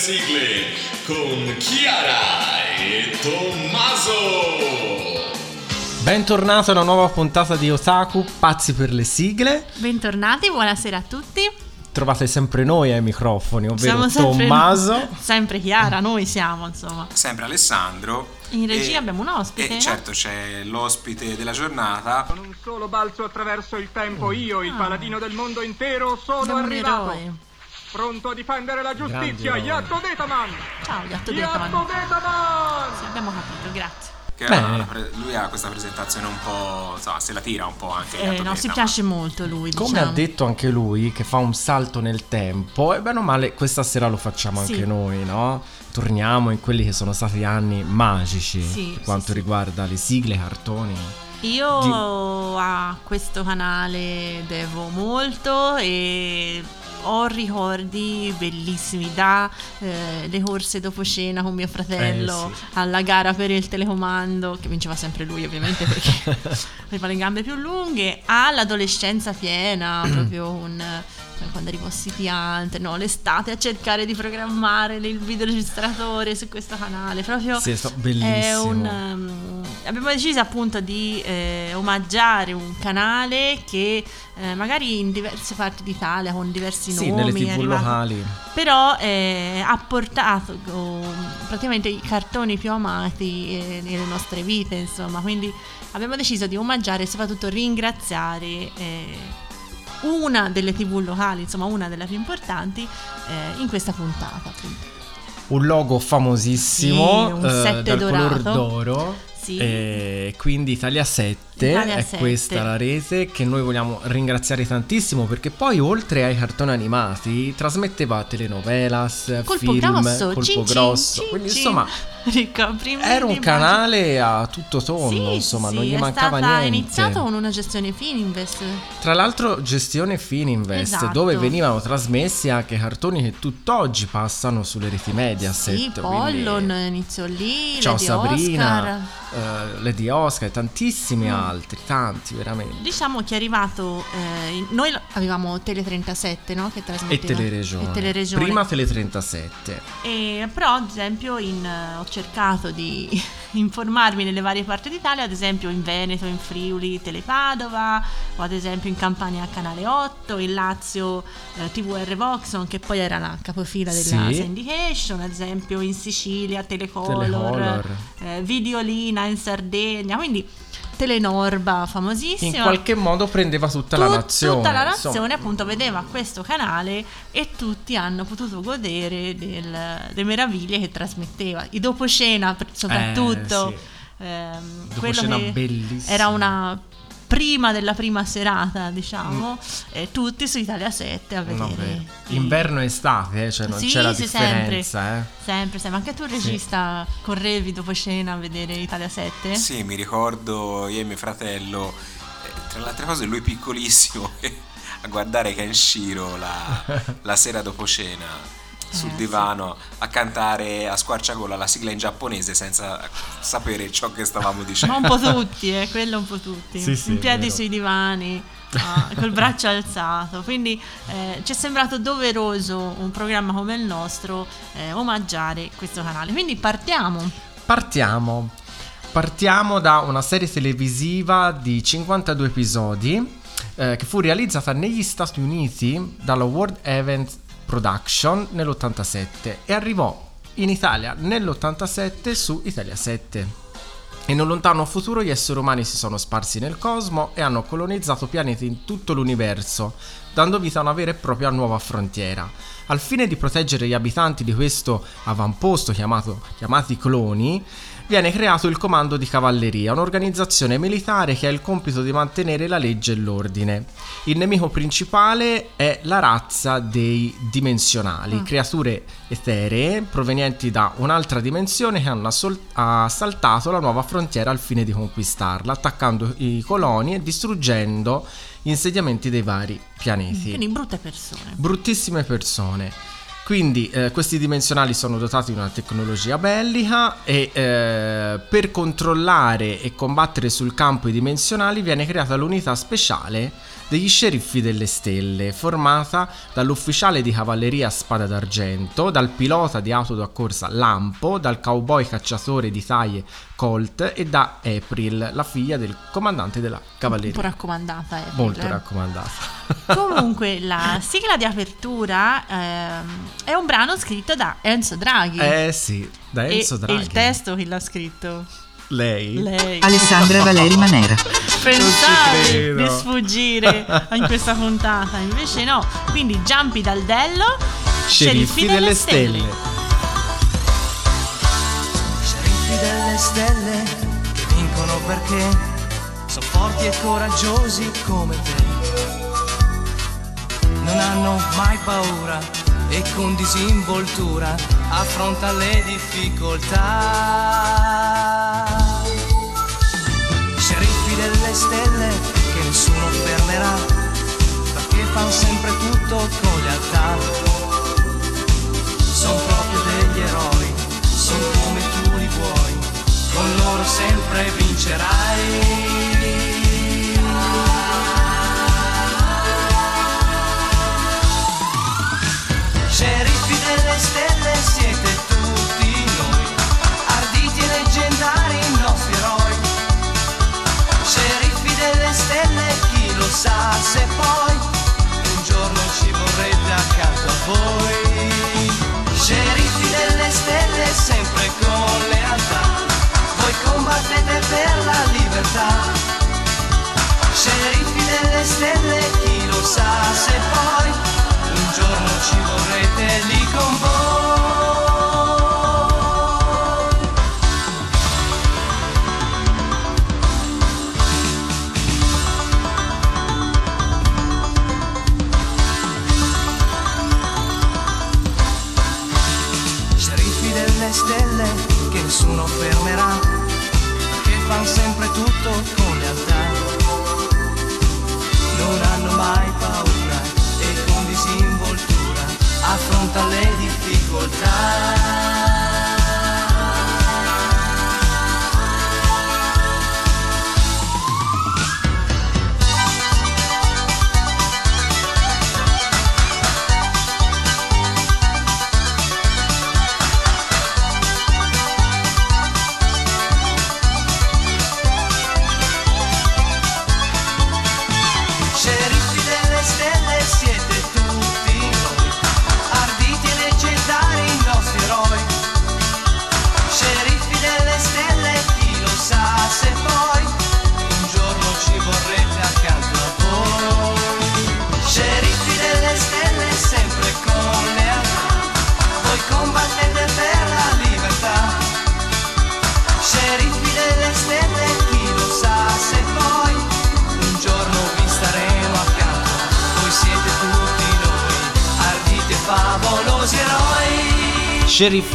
Sigle con Chiara e Tommaso. Bentornato a una nuova puntata di Otaku, pazzi per le sigle. Bentornati, buonasera a tutti. Trovate sempre noi ai microfoni, ovvero Siamo sempre Tommaso. Sempre Chiara, noi siamo, insomma. sempre Alessandro. In regia E- abbiamo un ospite. E certo c'è l'ospite della giornata. Con un solo balzo attraverso il tempo, io, il paladino del mondo intero, sono Siamo un arrivato. eroe. Pronto a difendere la giustizia, Grande. Yato Detaman! Ciao, Gatto Yato Detaman. Detaman! Sì, abbiamo capito, grazie. Ha una pre- lui ha questa presentazione un po'. insomma, se la tira un po' anche. Eh, no, si piace molto lui, Come diciamo. ha detto anche lui, che fa un salto nel tempo, e bene o male questa sera lo facciamo Sì. anche noi, no? Torniamo in quelli che sono stati anni magici Sì, per quanto sì. riguarda le sigle, i cartoni. Io Di- a questo canale devo molto e ho ricordi bellissimi da eh, le corse dopo cena con mio fratello Eh, sì. alla gara per il telecomando che vinceva sempre lui ovviamente perché aveva le gambe più lunghe all'adolescenza piena proprio eh, quando eri possipiante no l'estate a cercare di programmare il videoregistratore su questo canale proprio Sì, è stato bellissimo. un, um, abbiamo deciso appunto di eh, omaggiare un canale che eh, magari in diverse parti d'Italia con diversi Sì, nomi nelle tv arrivato- locali. però eh, ha portato oh, praticamente i cartoni più amati eh, nelle nostre vite insomma quindi abbiamo deciso di omaggiare e soprattutto ringraziare eh, una delle tv locali insomma una delle più importanti eh, in questa puntata appunto. Un logo famosissimo, Sì, un eh, sette dal color dorato. d'oro. Sì. E quindi Italia 7 Italia è 7. questa la rete che noi vogliamo ringraziare tantissimo perché poi oltre ai cartoni animati trasmetteva telenovelas, Colpo film, grosso, colpo cin, grosso. cin, quindi cin. insomma era un canale a tutto tondo, Sì, insomma sì, non gli è mancava stata niente. iniziato con una gestione Fininvest. Tra l'altro gestione Fininvest Esatto. dove venivano trasmessi anche cartoni che tutt'oggi passano sulle reti Mediaset. Sì, quindi- Pollon iniziò lì, Ciao Lady Sabrina, Oscar. eh, Lady Oscar e tantissimi Mm. Altri, tanti veramente. Diciamo che è arrivato. eh, noi avevamo Tele 37, no? Che E trasmetteva. Teleregione. E Teleregione. Prima Tele 37. E però, ad esempio, in, ho cercato di informarmi nelle varie parti d'Italia, ad esempio in Veneto, in Friuli, Telepadova, o ad esempio in Campania Canale 8, in Lazio eh, TVR Voxon, che poi era la capofila della Sì. syndication, ad esempio in Sicilia Telecolor, Telecolor. eh, Videolina in Sardegna, quindi Telenorba famosissima. In qualche modo prendeva tutta la Tut- nazione. Tutta la insomma. nazione appunto vedeva questo canale e tutti hanno potuto godere del- delle meraviglie che trasmetteva. I dopo scena pr- soprattutto. Eh, sì. ehm, Dopo scena che bellissimo. Era una prima della prima serata, diciamo, e tutti su Italia 7 a vedere. Mm. I- Inverno e estate, eh, cioè non Sì, c'è la sì, differenza, eh. Sempre, sempre. Anche tu, regista, correvi dopo scena a vedere Italia 7? Sì, mi ricordo io e mio fratello. eh, tra le altre cose, lui piccolissimo a guardare Kenshiro la, la sera dopo cena sul Eh, divano a cantare a squarciagola la sigla in giapponese senza sapere ciò che stavamo Ma dicendo. un po' tutti, eh, quello un po' tutti. Sì, sì, in piedi vero. sui divani, ah, col braccio alzato. Quindi eh, ci è sembrato doveroso un programma come il nostro eh, omaggiare questo canale. Quindi partiamo. Partiamo. Partiamo da una serie televisiva di 52 episodi eh, che fu realizzata negli Stati Uniti dalla World Event Production nell'87 e arrivò in Italia nell'87 su Italia 7. In un lontano futuro gli esseri umani si sono sparsi nel cosmo e hanno colonizzato pianeti in tutto l'universo, dando vita a una vera e propria nuova frontiera. Al fine di proteggere gli abitanti di questo avamposto chiamato, chiamati cloni, viene creato il Comando di Cavalleria, un'organizzazione militare che ha il compito di mantenere la legge e l'ordine. Il nemico principale è la razza dei dimensionali, creature eteree provenienti da un'altra dimensione che hanno assaltato la nuova frontiera al fine di conquistarla, attaccando i coloni e distruggendo gli insediamenti dei vari pianeti Quindi brutte persone. bruttissime persone. Quindi eh, questi dimensionali sono dotati di una tecnologia bellica e eh, per controllare e combattere sul campo i dimensionali viene creata l'unità speciale degli sceriffi delle stelle, formata dall'ufficiale di cavalleria Spada d'Argento, dal pilota di auto da corsa Lampo, dal cowboy cacciatore di taglie Colt e da April, la figlia del comandante della Un po' cavalleria. raccomandata. April, Molto raccomandata. Comunque, la sigla di apertura ehm, è un brano scritto da Enzo Draghi. eh sì, da E- Enzo e, Draghi. il testo chi l'ha scritto? Lei? Lei. Alessandra Valeri Manera. Pensavi credo. di sfuggire in questa puntata, invece no. Quindi Giampi dal Dello, Sceriffi delle stelle. Sceriffi delle stelle vincono perché sono forti e coraggiosi come te. Non hanno mai paura e con disinvoltura affronta le difficoltà. Sceriffi delle stelle che nessuno fermerà perché fanno sempre tutto con lealtà sono proprio degli eroi, sono come vuoi, con loro sempre vincerai. Sceriffi delle stelle siete tutti noi, arditi e leggendari i nostri eroi. Sceriffi delle stelle, chi lo sa se poi un giorno ci vorrete accanto a voi. Sceriffi delle stelle, sempre con lealtà, combattete per la libertà. Sceriffi delle stelle, chi lo sa se poi un giorno ci vorrete lì con voi. Stelle che nessuno fermerà,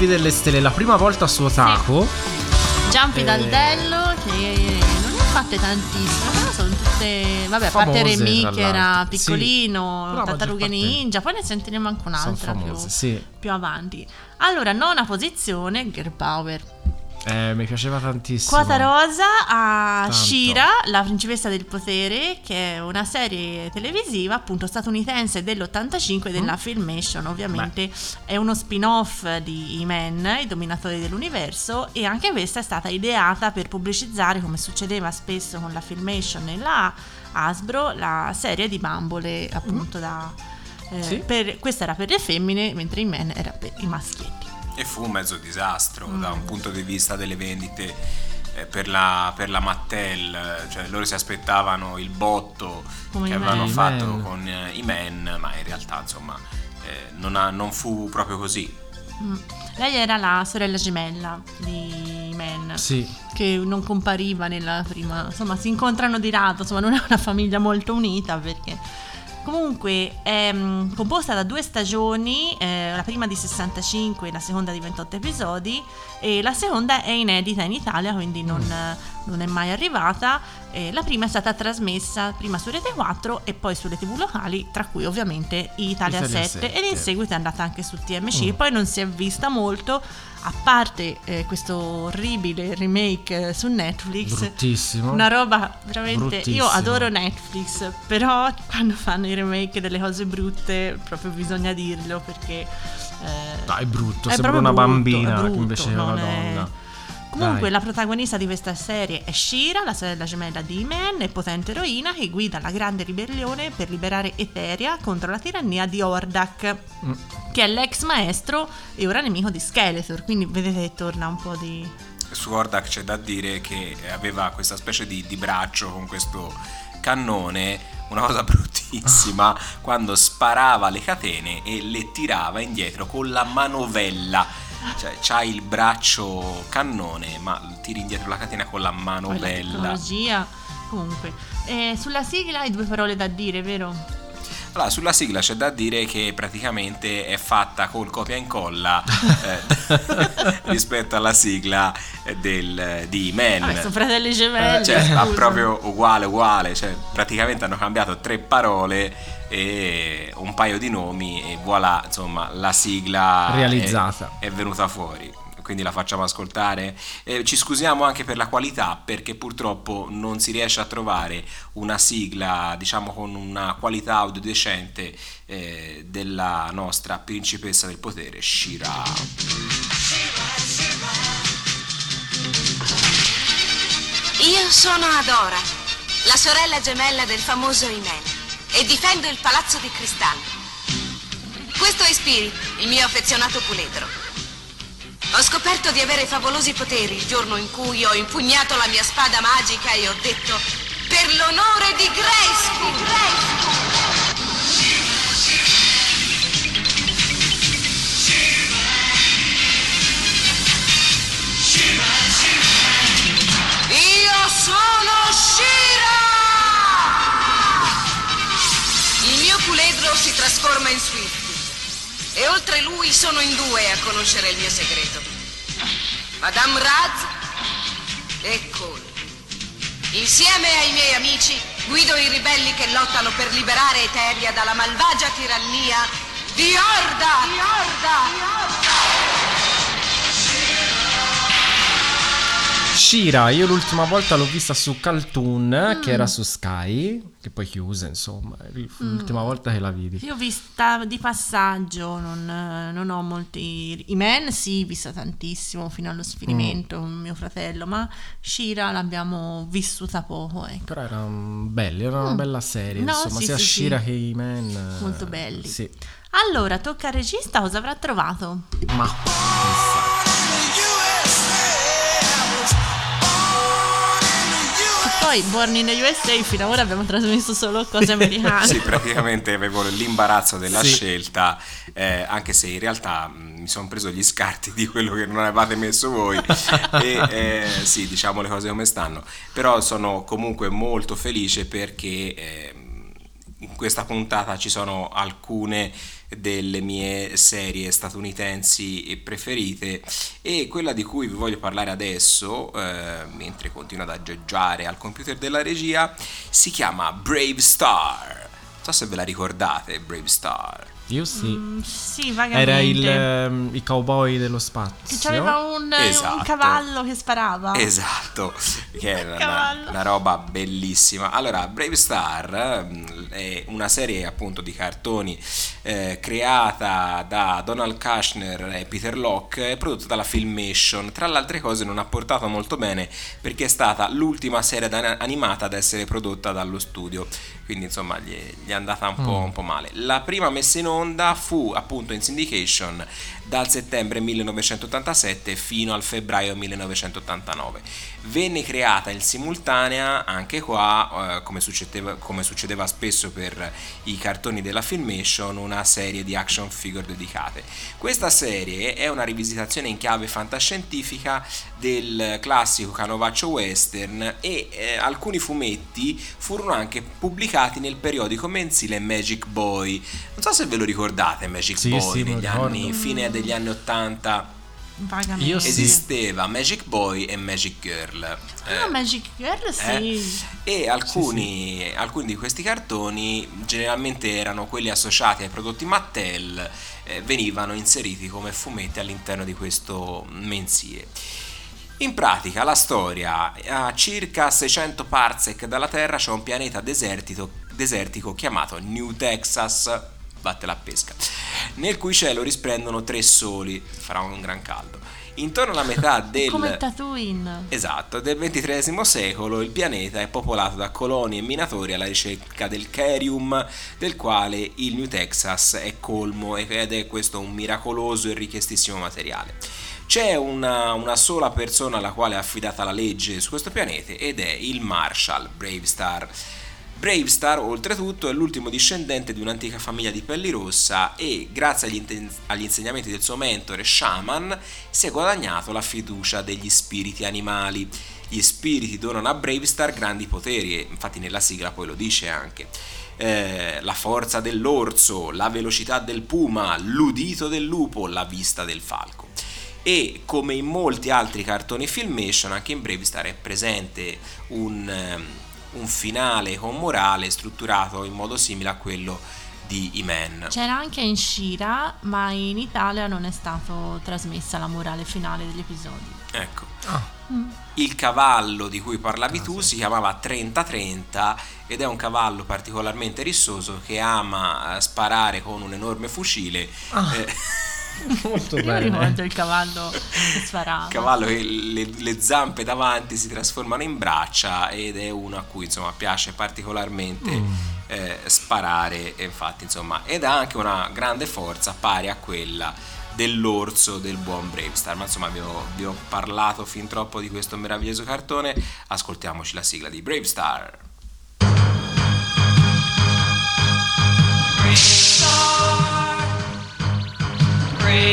Sceriffi delle stelle, la prima volta su Otaku. Giampi Eh. dal Dello, che non ne ha fatte tantissime, però sono tutte. Vabbè, a parte Famose, Remy che era. Sì. piccolino, la Tartarughe Ninja, poi ne sentiremo anche un'altra più, famose, sì. più avanti. Allora, nona posizione, Girl Power. Eh, mi piaceva tantissimo. Quota rosa a Tanto. Shira, la principessa del potere, che è una serie televisiva appunto statunitense dell'85 della Mm. Filmation, ovviamente è uno spin-off di I-Men, i dominatori dell'universo, e anche questa è stata ideata per pubblicizzare, come succedeva spesso con la Filmation e la Hasbro, la serie di bambole appunto da... eh, Sì. per- questa era per le femmine, mentre I-Men era per i maschietti. E fu un mezzo disastro da un punto di vista delle vendite eh, per, la, per la Mattel, cioè loro si aspettavano il botto Come che avevano Men. fatto I Men. con eh, i men, ma in realtà insomma eh, non, ha- non fu proprio così. Mm. Lei era la sorella gemella di Men. Sì. Che non compariva nella prima. Insomma, si incontrano di lato. Insomma, non è una famiglia molto unita perché Comunque è mm, composta da due stagioni, eh, la prima di 65 e la seconda di 28 episodi e la seconda è inedita in Italia, quindi non, non è mai arrivata. Eh, la prima è stata trasmessa prima su Rete 4 e poi sulle tv locali, tra cui ovviamente Italia, Italia 7, 7. ed in seguito è andata anche su TMC Mm. e poi non si è vista molto, a parte eh, questo orribile remake eh, su Netflix. Bruttissimo. Una roba veramente. Io adoro Netflix, però quando fanno i remake delle cose brutte, proprio bisogna dirlo perché. eh, Dai, è brutto, è sembra una brutto, bambina è che brutto, invece è una non è- donna. Comunque, Dai. la protagonista di questa serie è Shira, la sorella gemella di Iman e potente eroina che guida la grande ribellione per liberare Eteria contro la tirannia di Hordak, Mm. che è l'ex maestro e ora nemico di Skeletor. Quindi vedete che torna un po' di. Su Hordak c'è da dire che aveva questa specie di, di braccio con questo cannone, una cosa bruttissima, quando sparava le catene e le tirava indietro con la manovella. Cioè, c'hai il braccio cannone, ma tiri indietro la catena con la poi la manovella. tecnologia. Comunque, Eh, sulla sigla hai due parole da dire, vero? Allora, sulla sigla c'è da dire che praticamente è fatta col copia e incolla eh, rispetto alla sigla del, di Man. Vabbè, sono fratelli gemelli. Cioè, ma proprio uguale, uguale. Cioè, praticamente hanno cambiato tre parole e un paio di nomi e voilà, insomma, la sigla è- Realizzata. È, venuta fuori. Quindi la facciamo ascoltare. Eh, ci scusiamo anche per la qualità, perché purtroppo non si riesce a trovare una sigla, diciamo, con una qualità audio decente eh, della nostra principessa del potere, Shira. Io sono Adora, la sorella gemella del famoso Imen, e difendo il palazzo di cristallo. Questo è Spirit, il mio affezionato puledro. Ho scoperto di avere favolosi poteri il giorno in cui ho impugnato la mia spada magica e ho detto per l'onore di Grayskull. Io sono Shira! Trasforma in Swift. E oltre lui sono in due a conoscere il mio segreto. Madame Raz e Cole. Insieme ai miei amici guido i ribelli che lottano per liberare Eteria dalla malvagia tirannia di Horda! Di Horda! Shira, io l'ultima volta l'ho vista su Caltoon, che era su Sky, che poi chiuse, insomma. L'ultima volta che la vidi. Io ho vista di passaggio, non, non ho molti... I Men sì, vista tantissimo fino allo sfinimento con mio fratello, ma Shira l'abbiamo vissuta poco, ecco. Però erano belli, era una bella serie, No, insomma, sì, sia sì, Shira sì. che i Men. Molto belli. Sì. Allora, tocca al regista, cosa avrà trovato? Ma chissà. Poi, Born in the USA, fino ad ora abbiamo trasmesso solo cose americane. Sì, praticamente avevo l'imbarazzo della Sì. scelta, eh, anche se in realtà mh, mi sono preso gli scarti di quello che non avevate messo voi. e eh, sì, diciamo le cose come stanno. Però sono comunque molto felice perché ehm, in questa puntata ci sono alcune delle mie serie statunitensi preferite e quella di cui vi voglio parlare adesso, eh, mentre continuo ad aggeggiare al computer della regia, si chiama Brave Star. Non so se ve la ricordate, Brave Star. Io sì. Mm, sì, vagamente. Era il, ehm, i cowboy dello spazio. Che c'aveva un, eh, un Esatto. cavallo che sparava. Esatto, che era una, una roba bellissima. Allora, Brave Star ehm, è una serie appunto di cartoni eh, creata da Donald Kushner e Peter Locke e prodotta dalla Filmation. Tra le altre cose non ha portato molto bene perché è stata l'ultima serie animata ad essere prodotta dallo studio. Quindi insomma gli, gli è andata un po', un po' male. La prima messa in onda fu appunto in syndication dal settembre 1987 fino al febbraio 1989. Venne creata in simultanea anche qua, eh, come, succedeva, come succedeva spesso per i cartoni della Filmation, una serie di action figure dedicate. Questa serie è una rivisitazione in chiave fantascientifica del classico canovaccio western e eh, alcuni fumetti furono anche pubblicati nel periodico mensile Magic Boy. Non so se ve lo ricordate Magic Sì, Boy sì, negli anni fine degli anni 80 Vagamente. Io sì. esisteva Magic Boy e Magic Girl. Ah, Eh, Magic Girl, sì. eh, e alcuni, alcuni di questi cartoni, generalmente erano quelli associati ai prodotti Mattel, eh, venivano inseriti come fumetti all'interno di questo mensile. In pratica la storia, a circa 600 parsec dalla Terra c'è un pianeta desertico chiamato New Texas, batte la pesca, nel cui cielo risplendono tre soli, farà un gran caldo. Intorno alla metà del... Come Tatooine. Esatto, del XXIII secolo il pianeta è popolato da colonie e minatori alla ricerca del Cerium, del quale il New Texas è colmo ed è questo un miracoloso e richiestissimo materiale. C'è una, una sola persona alla quale è affidata la legge su questo pianeta ed è il Marshal Bravestar. Bravestar, oltretutto, è l'ultimo discendente di un'antica famiglia di pelli rossa e, grazie agli, inten- agli insegnamenti del suo mentore Shaman, si è guadagnato la fiducia degli spiriti animali. Gli spiriti donano a Bravestar grandi poteri, e infatti nella sigla poi lo dice anche. Eh, la forza dell'orso, la velocità del puma, l'udito del lupo, la vista del falco. E come in molti altri cartoni filmation, anche in Bravestar è presente un, ehm, un finale con morale strutturato in modo simile a quello di E-Man. C'era anche in Shira, ma in Italia non è stato trasmessa la morale finale degli episodi. Ecco. Ah. Il cavallo di cui parlavi tu si chiamava 3030 ed è un cavallo particolarmente rissoso che ama eh, sparare con un enorme fucile. Ah. Eh, Molto Io bene. ricordo il cavallo che sparava. cavallo che le, le zampe davanti si trasformano in braccia ed è uno a cui insomma piace particolarmente Mm. eh, sparare e infatti insomma ed ha anche una grande forza pari a quella dell'orso del buon Bravestar ma insomma abbiamo, abbiamo parlato fin troppo di questo meraviglioso cartone ascoltiamoci la sigla di Bravestar In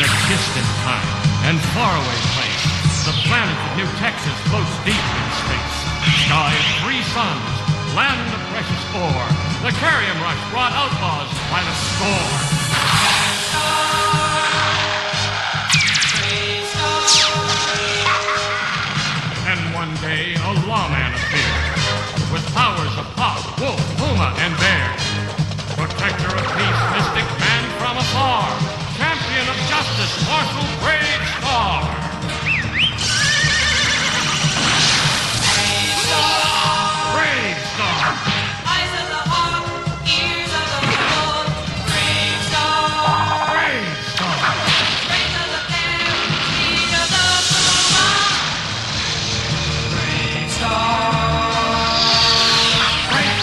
a distant time and faraway place, the planet of New Texas floats deep in space. Sky of three suns, land of precious ore. The Carrium Rush brought outlaws by the score.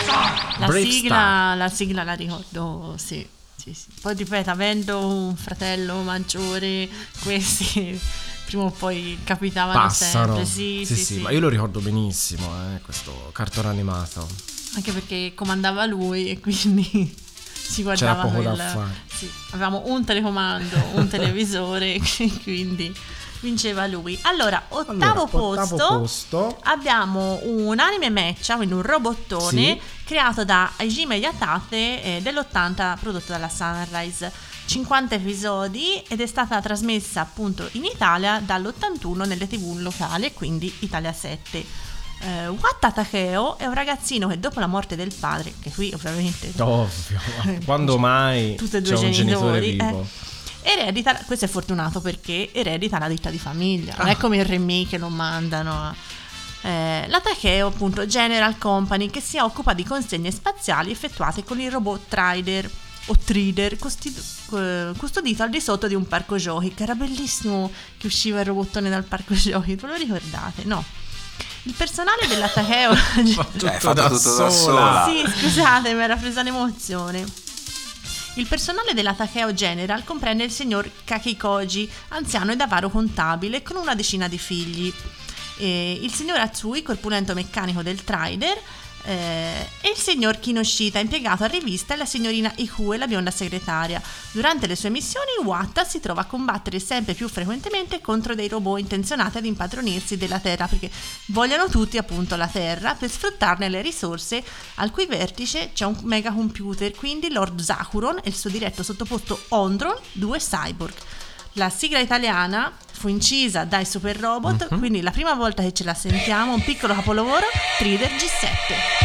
Star. La Brave sigla, Star. la sigla la ricordo, sì. Sì, sì. Poi ripeto, avendo un fratello maggiore, questi prima o poi capitavano Passano. sempre. Sì, sì, sì. ma io lo ricordo benissimo, eh, questo cartone animato. Anche perché comandava lui e quindi si C'era guardava poco da quel... fare. Sì, avevamo un telecomando, un televisore, quindi vinceva lui. Allora, ottavo, Allora, posto, ottavo posto. abbiamo un anime matcha, quindi un robottone Sì. creato da Hajime Yatate eh, dell'80 prodotto dalla Sunrise. 50 episodi ed è stata trasmessa appunto in Italia dall'81 nelle tv locali e quindi Italia 7. Eh, Wata Takeo è un ragazzino che dopo la morte del padre, che qui ovviamente Ovvio, quando mai tutti e due c'è un genitore genitori, vivo? eh, eredita, questo è fortunato perché eredita la ditta di famiglia, non è come il remake che lo mandano a... Eh, la Takeo, appunto, General Company, che si occupa di consegne spaziali effettuate con il robot Trider o Trider, costi- eh, custodito al di sotto di un parco giochi, che era bellissimo che usciva il robottone dal parco giochi, ve lo ricordate? No. Il personale della Takeo... Cioè, fatto tutto da sola. Sì, scusate, mi era presa l'emozione. Il personale della Takeo General comprende il signor Kakikoji, anziano ed avaro contabile, con una decina di figli. E il signor Atsui, corpulento meccanico del Trider, eh, e il signor Kinoshita, impiegato a rivista, e la signorina Ikue, la bionda segretaria. Durante le sue missioni, Wata si trova a combattere sempre più frequentemente contro dei robot intenzionati ad impadronirsi della Terra, perché vogliono tutti appunto la Terra per sfruttarne le risorse, al cui vertice c'è un megacomputer, quindi Lord Zakuron e il suo diretto sottoposto Ondron, due cyborg. La sigla italiana fu incisa dai Super Robot, Mhm. quindi la prima volta che ce la sentiamo, un piccolo capolavoro, Trider G7.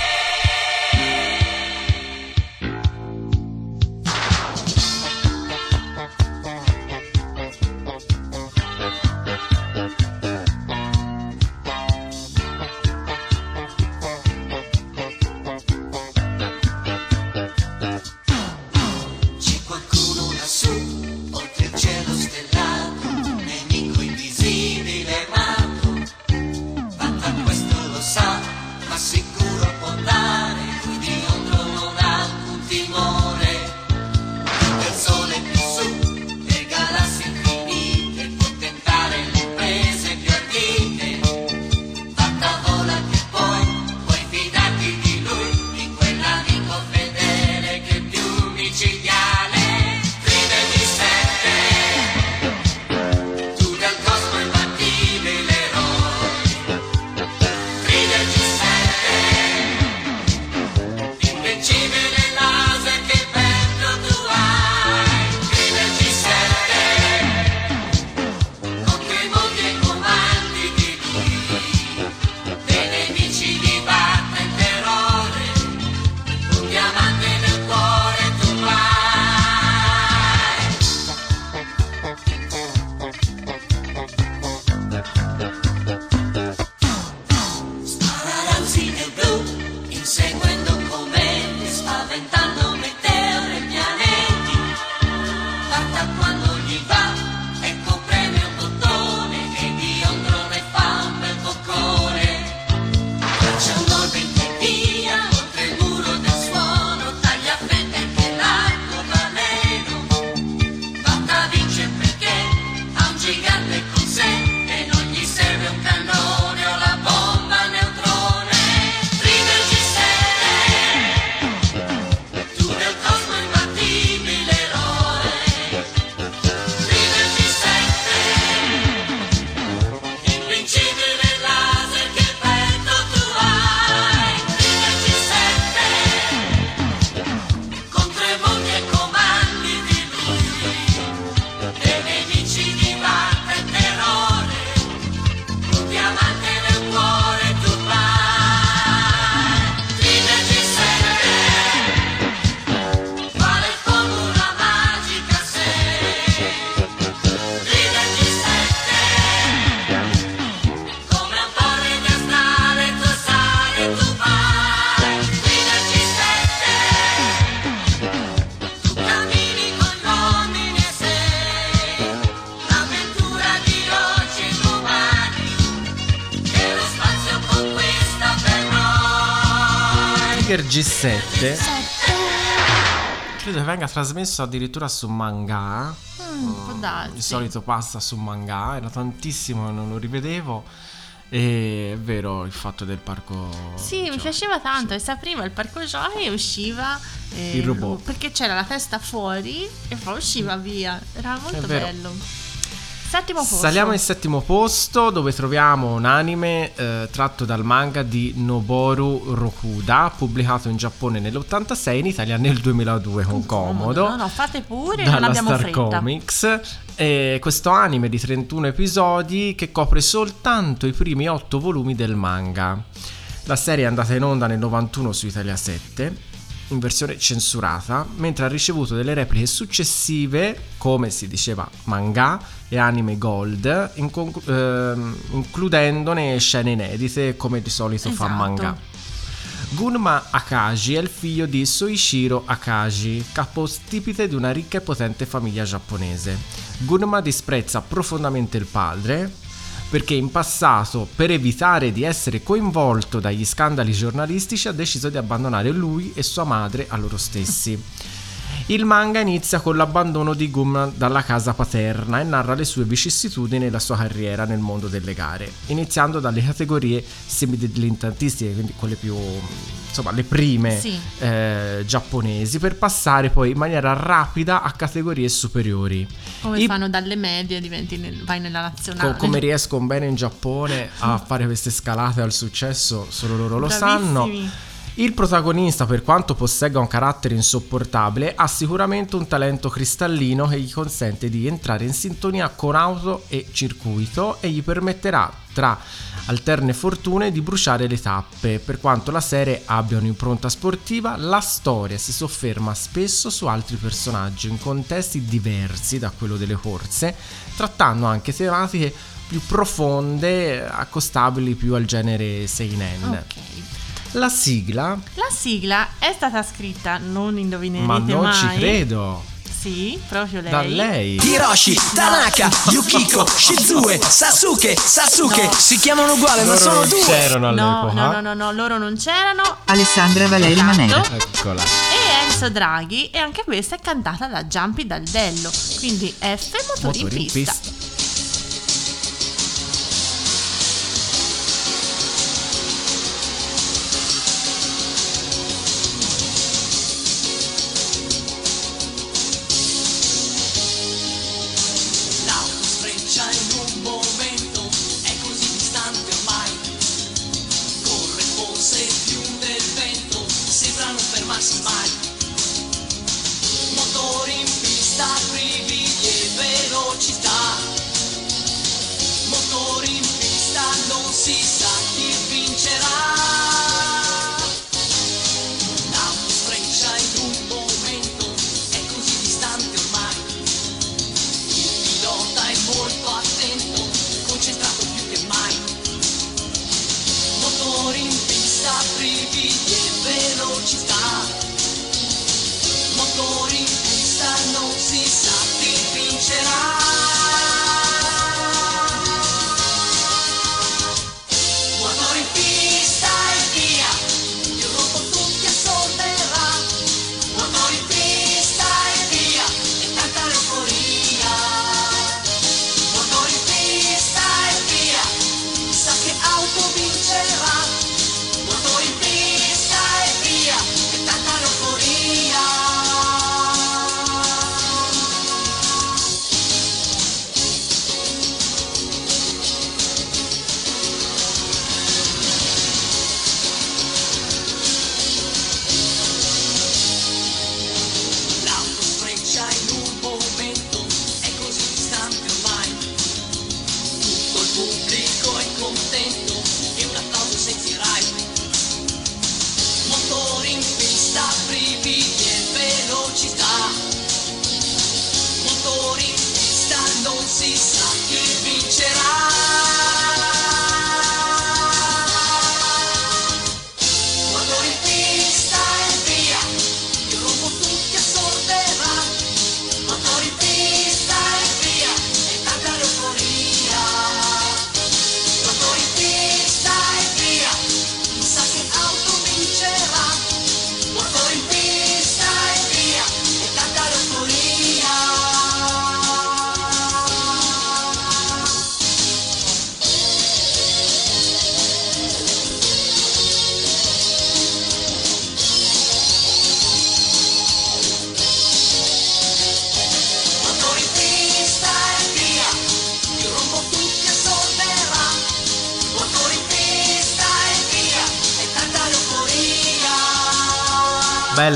Venga trasmesso addirittura su manga. Mm, può darsi. Di solito passa su manga, era tantissimo non lo rivedevo. E è vero il fatto del parco. Sì, mi giochi. piaceva tanto e s'apriva il parco giochi e usciva eh, Il robot. perché c'era la testa fuori e poi usciva via. Era molto bello. Settimo posto. Saliamo in settimo posto dove troviamo un anime eh, tratto dal manga di Noboru Rokuda, pubblicato in Giappone nell'86 in Italia nel 2002 con comodo. No, no, fate pure, non abbiamo Star fretta. Comics. E questo anime di 31 episodi che copre soltanto i primi 8 volumi del manga. La serie è andata in onda nel 91 su Italia 7 in versione censurata, mentre ha ricevuto delle repliche successive, come si diceva manga e anime gold, in conclu- ehm, includendone scene inedite come di solito fa Esatto. manga. Gunma Akaji è il figlio di Soichiro Akaji, capostipite di una ricca e potente famiglia giapponese. Gunma disprezza profondamente il padre perché in passato, per evitare di essere coinvolto dagli scandali giornalistici, ha deciso di abbandonare lui e sua madre a loro stessi. Il manga inizia con l'abbandono di Gum dalla casa paterna e narra le sue vicissitudini e la sua carriera nel mondo delle gare, iniziando dalle categorie semidilettantistiche, quindi quelle più insomma le prime Sì. eh, giapponesi, per passare poi in maniera rapida a categorie superiori. Come I- fanno dalle medie, diventi nel- vai nella nazionale. Co- come riescono bene in Giappone a fare queste scalate al successo, solo loro lo sanno. Il protagonista, per quanto possegga un carattere insopportabile, ha sicuramente un talento cristallino che gli consente di entrare in sintonia con auto e circuito e gli permetterà, tra alterne fortune, di bruciare le tappe. Per quanto la serie abbia un'impronta sportiva, la storia si sofferma spesso su altri personaggi in contesti diversi da quello delle corse, trattando anche tematiche più profonde, accostabili più al genere seinen. Ok. La sigla La sigla è stata scritta, non indovinerete Ma non mai. ci credo. Sì, proprio lei. Da lei. Hiroshi, Tanaka, Yukiko, Shizue, Sasuke, Sasuke No. Si chiamano uguali ma sono non due c'erano No, all'epoca. no, no, no, no, loro non c'erano. Alessandra Valeri Esatto. Manera. Eccola. E Enzo Draghi e anche questa è cantata da Giampi Daldello. Quindi F motori, in pista. pista.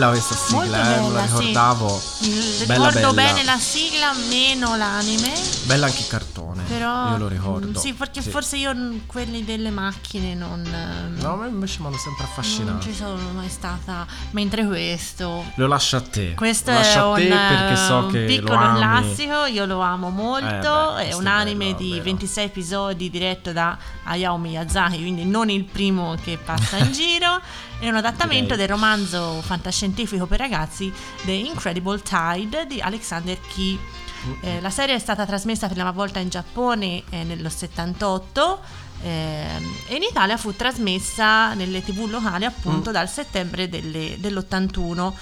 Bella questa sigla, Molto eh, me la sì. ricordavo. Bella, Ricordo bella. bene la sigla, meno l'anime. Bella anche il cartone. Però Io lo ricordo. mm, Sì, perché forse io quelli delle macchine non, eh, No, a me invece mi hanno sempre non affascinato. ci sono mai stata. Mentre questo Lo lascio a te. Questo lo lascio è a un, te perché so un che piccolo classico, io lo amo molto, Eh beh, è un anime bello, di vero. 26 episodi diretto da Hayao Miyazaki, quindi non il primo che passa in giro, è un adattamento del romanzo fantascientifico per ragazzi The Incredible Tide di Alexander Key. Eh, la serie è stata trasmessa per la prima volta in Giappone eh, nello 78 ehm, e in Italia fu trasmessa nelle tv locali appunto Mm. dal settembre delle- dell'81.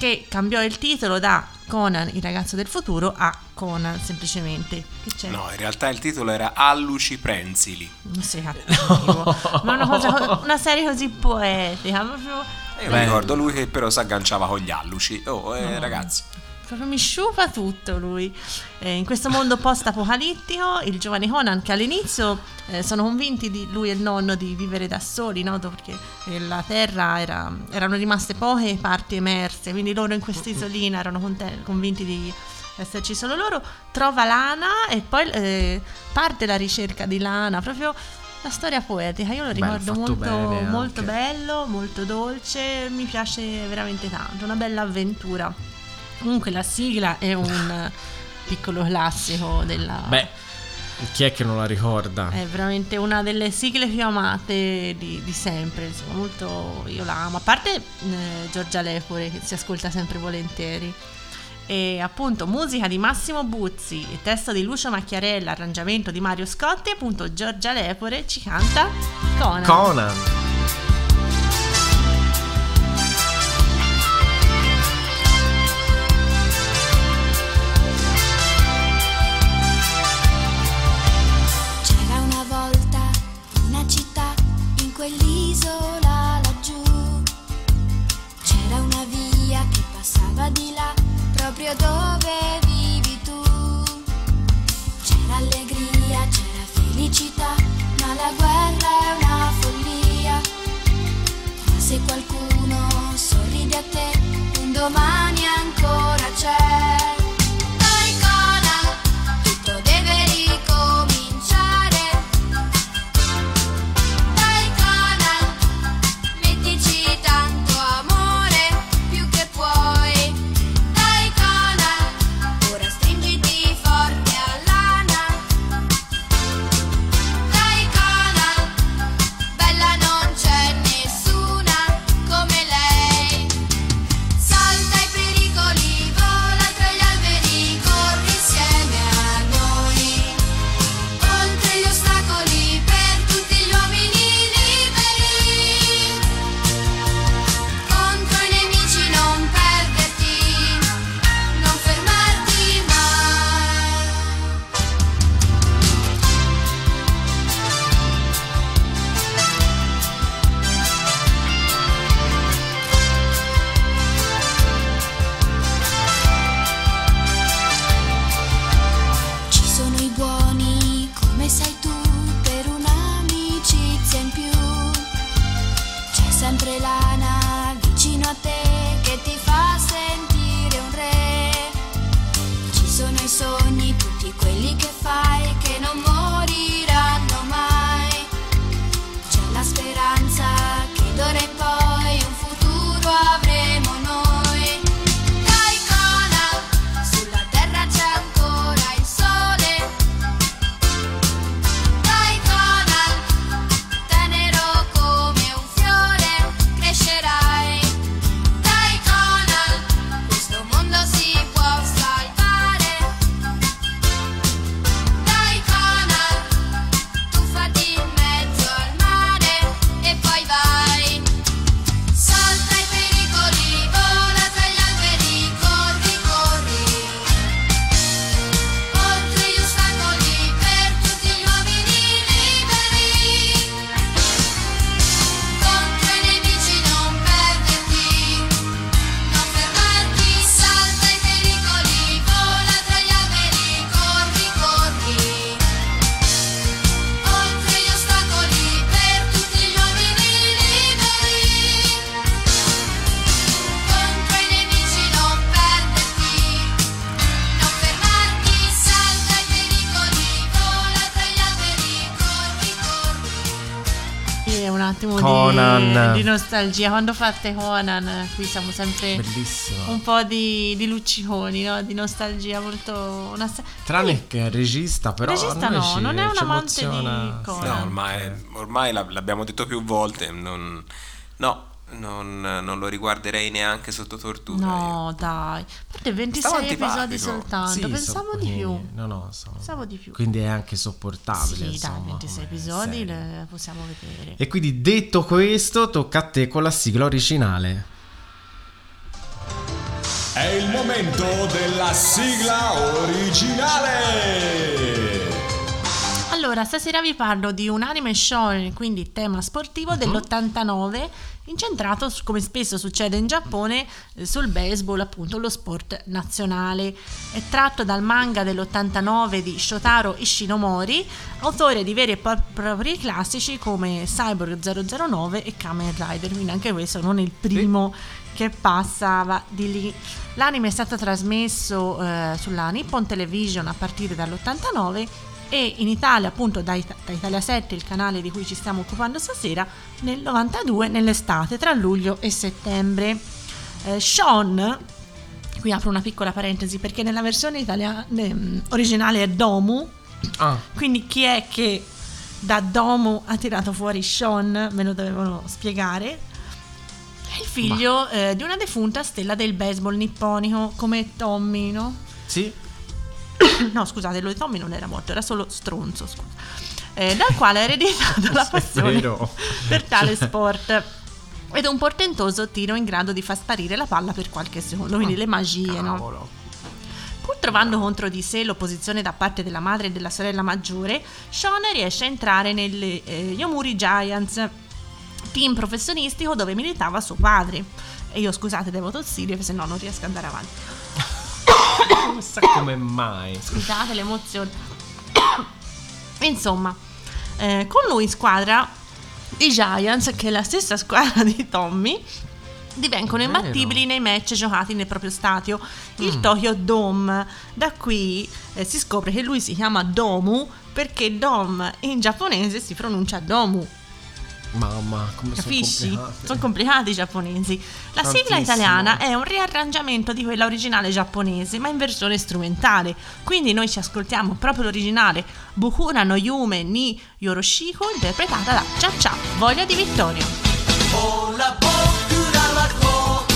Che cambiò il titolo da Conan il ragazzo del futuro a Conan semplicemente. Che c'è? No, in realtà il titolo era Alluci Prensili. Non sei cattivo. Ma una, cosa- una serie così poetica, proprio, E io Beh. mi ricordo lui che però si agganciava con gli alluci. Oh, eh, ragazzi. Proprio mi sciupa tutto lui. Eh, in questo mondo post-apocalittico, il giovane Conan che all'inizio eh, sono convinti di lui e il nonno di vivere da soli, no? perché eh, la terra era- erano rimaste poche parti emerse, quindi loro in quest'isolina erano conte- convinti di esserci solo loro, trova Lana e poi eh, parte la ricerca di Lana, proprio la storia poetica, io lo ricordo molto, bene molto bello, molto dolce, mi piace veramente tanto, una bella avventura. Comunque la sigla è un piccolo classico della... Beh, chi è che non la ricorda? È veramente una delle sigle più amate di, di sempre, insomma, molto io la amo. A parte eh, Giorgia Lepore che si ascolta sempre volentieri. E appunto musica di Massimo Buzzi, testo di Lucio Macchiarella, arrangiamento di Mario Scotti e appunto Giorgia Lepore ci canta Conan. Conan. Se qualcuno sorride a te, un domani Conan. Di, nostalgia. Quando fate Conan, qui siamo sempre Bellissimo. un po' di, di lucciconi, no? di nostalgia molto... Una... se- Tranne che il regista, però. regista no, ci- non è un amante di emoziona. Conan. No, ormai, ormai l'ab- l'abbiamo detto più volte. Non, no, non, non lo riguarderei neanche sotto tortura. io. No, dai. A parte 26 Stavo episodi soltanto, Sì, pensavo so- di più. pochini. No, no, so- Pensavo di più. Quindi è anche sopportabile. Sì, dai, insomma, 26 come episodi serie. le possiamo vedere. E quindi detto questo, tocca a te con la sigla originale. È il momento della sigla originale. Allora, stasera vi parlo di un anime shonen, quindi tema sportivo dell'89, incentrato, come spesso succede in Giappone, eh, sul baseball, appunto lo sport nazionale. È tratto dal manga dell'89 di Shotaro Ishinomori, autore di veri e pro- propri classici come Cyborg 009 e Kamen Rider, quindi anche questo non è il primo che passava di lì. L'anime è stato trasmesso eh, sulla Nippon Television a partire dall'89 e in Italia appunto da, Ita- da Italia 7, il canale di cui ci stiamo occupando stasera, nel 92 nell'estate, tra luglio e settembre. Eh, Sean, qui apro una piccola parentesi perché nella versione italiana ehm, originale è Domu, Ah, quindi chi è che da Domu ha tirato fuori Sean? Me lo dovevano spiegare. È il figlio eh, di una defunta stella del baseball nipponico come Tommy, no? sì. No, scusate, lui Tommy non era morto, era solo stronzo, scusa. Eh, dal quale ha ereditato la passione per tale sport. Ed un portentoso tiro in grado di far sparire la palla per qualche secondo, quindi le magie, no? Cavolo. Pur trovando contro di sé l'opposizione da parte della madre e della sorella maggiore, Sean riesce a entrare negli eh, Yomuri Giants, team professionistico dove militava suo padre. E io scusate, devo tossire, se no non riesco ad andare avanti. Non sa come mai. Scusate l'emozione. Insomma, eh, con lui in squadra i Giants, che è la stessa squadra di Tommy, divengono imbattibili nei match giocati nel proprio stadio, il Tokyo Dome. Da qui eh, si scopre che lui si chiama Domu perché Dom in giapponese si pronuncia Domu. Mamma, come Capisci? sono complicati. Sono complicati i giapponesi. La Tantissimo. sigla italiana è un riarrangiamento di quella originale giapponese, ma in versione strumentale. Quindi noi ci ascoltiamo proprio l'originale Bukura no Yume ni Yoroshiko interpretata da Cha Cha, Voglia di Vittorio. Oh, la bocca, la bocca,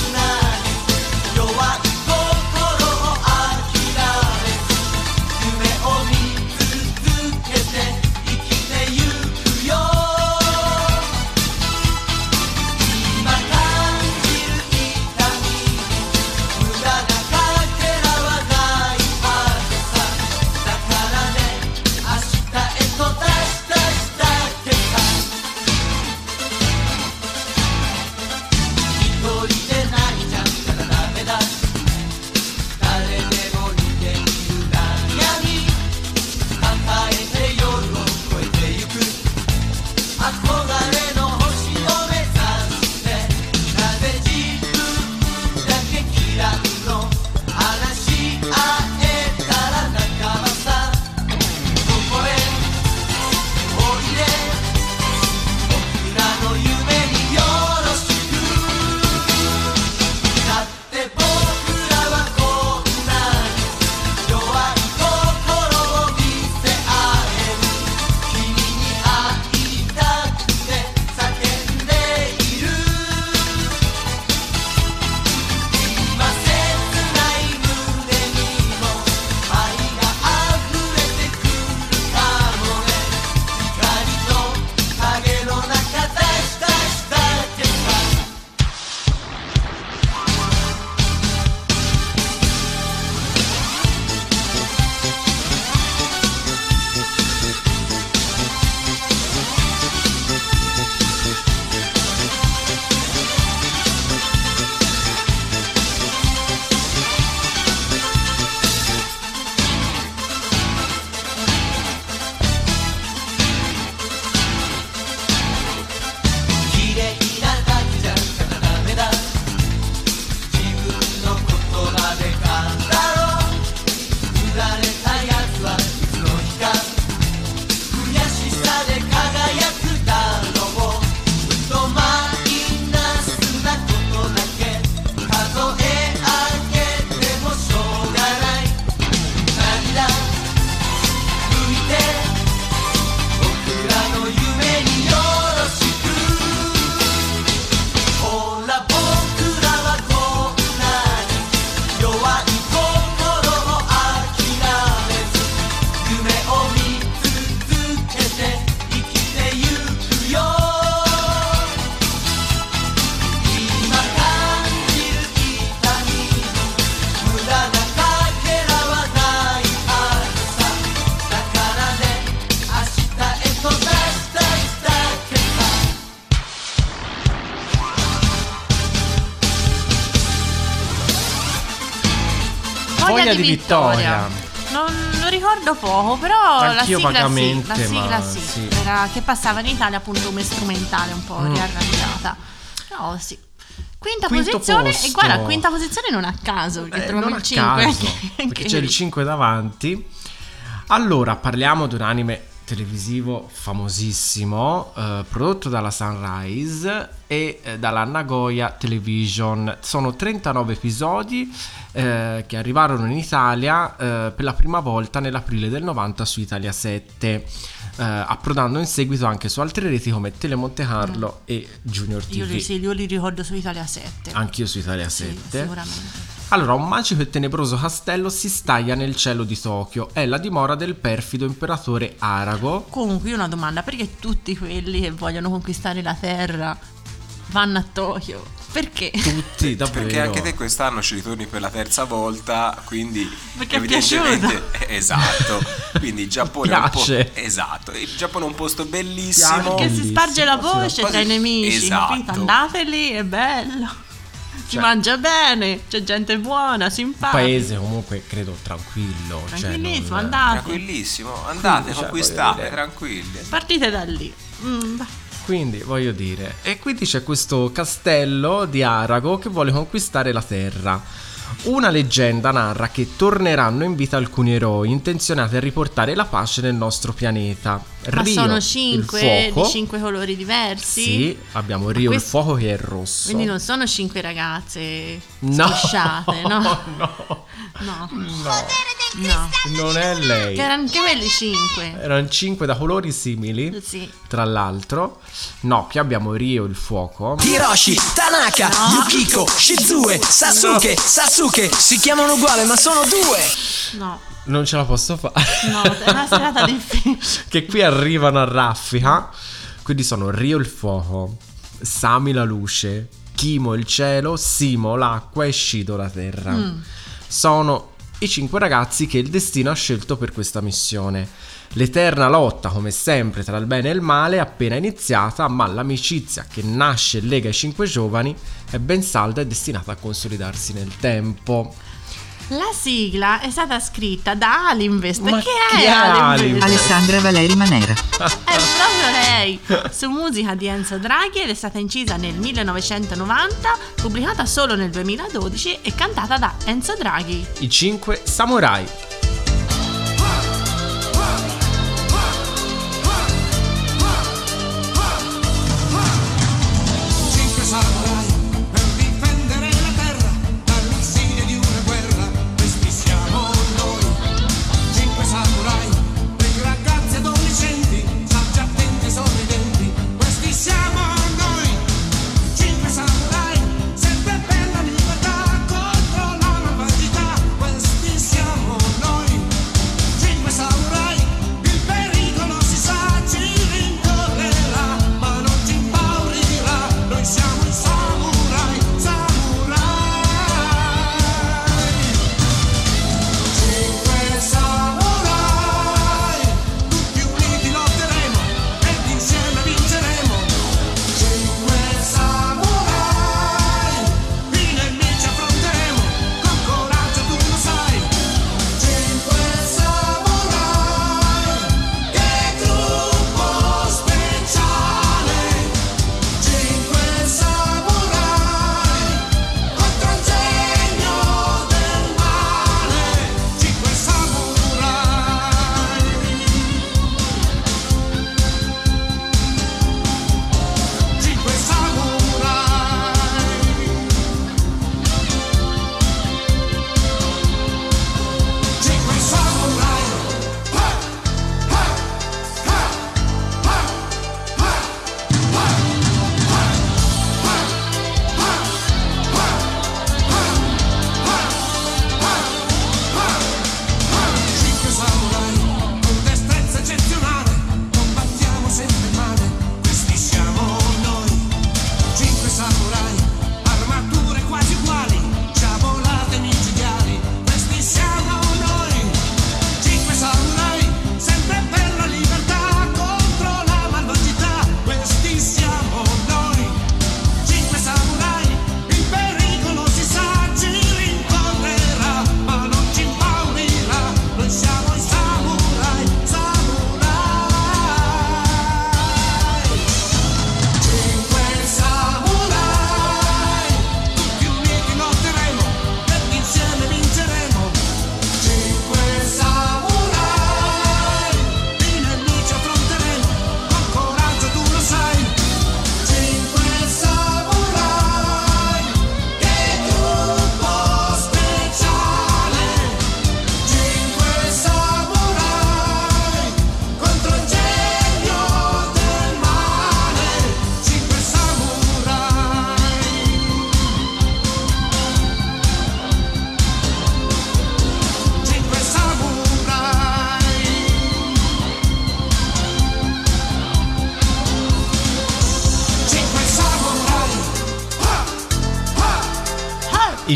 Voglia, di, vittoria. Non lo ricordo poco, però Anch'io la sigla sì, la sigla sì, sì. Era, che passava in Italia appunto come strumentale un po' Mm. riarrangiata. Però sì. Quinta Quinto posizione, posto. e guarda, quinta posizione non a caso, perché Eh, troviamo non il a 5. caso, perché c'è il 5 davanti. Allora, parliamo di un anime televisivo famosissimo, eh, prodotto dalla Sunrise e eh, dalla Nagoya Television. Sono 39 episodi eh, che arrivarono in Italia eh, per la prima volta nell'aprile del 90 su Italia 7, eh, approdando in seguito anche su altre reti come Telemonte Carlo e Junior TV. Io li, sì, io li ricordo su Italia 7. Anch'io su Italia Sì, 7. sicuramente. Allora, un magico e tenebroso castello si staglia nel cielo di Tokyo. È la dimora del perfido imperatore Arago. Comunque, io ho una domanda: perché tutti quelli che vogliono conquistare la Terra vanno a Tokyo? Perché? Tutti, davvero. Perché anche te quest'anno ci ritorni per la terza volta, quindi Perché è evidentemente eh, esatto. Quindi il Giappone è un po', Piace. esatto, il Giappone è un posto bellissimo. Perché si sparge la voce tra i nemici, Esatto. capito? Andate lì, è bello. Si Cioè- mangia bene, c'è gente buona, Un simpatica. paese comunque credo tranquillo. cioè, Tranquillissimo, non- andate. Tranquillissimo, andate, Cioè, conquistate, tranquilli. Partite da lì. Mm. Quindi voglio dire, e quindi c'è questo castello di Arago che vuole conquistare la terra. Una leggenda narra che torneranno in vita alcuni eroi intenzionati a riportare la pace nel nostro pianeta. Ma Rio, sono il cinque fuoco. di cinque colori diversi. Sì, abbiamo Rio il questi- fuoco che è rosso. Quindi non sono cinque ragazze No, scosciate, no? no, No. no, No. non è lei. Che erano anche quelli cinque. Erano cinque da colori simili, Sì. tra l'altro. No, qui abbiamo Rio il fuoco. Hiroshi, Tanaka, Yukiko, Shizue, Sasuke, Sasuke Si chiamano uguale ma sono due No, Non ce la posso fare. no, è una serata difficile. che qui arrivano a raffica. Quindi sono Rio il fuoco, Sami la luce, Kimo il cielo, Simo l'acqua e Shido la terra. Mm. Sono i cinque ragazzi che il destino ha scelto per questa missione. L'eterna lotta, come sempre, tra il bene e il male è appena iniziata, ma l'amicizia che nasce e lega i cinque giovani è ben salda e destinata a consolidarsi nel tempo. La sigla è stata scritta da Alinvest. Ma che chi è è Alinvest? Alessandra Valeri Manera. È proprio lei. Su musica di Enzo Draghi ed è stata incisa nel 1990, pubblicata solo nel 2012 e cantata da Enzo Draghi. I cinque samurai.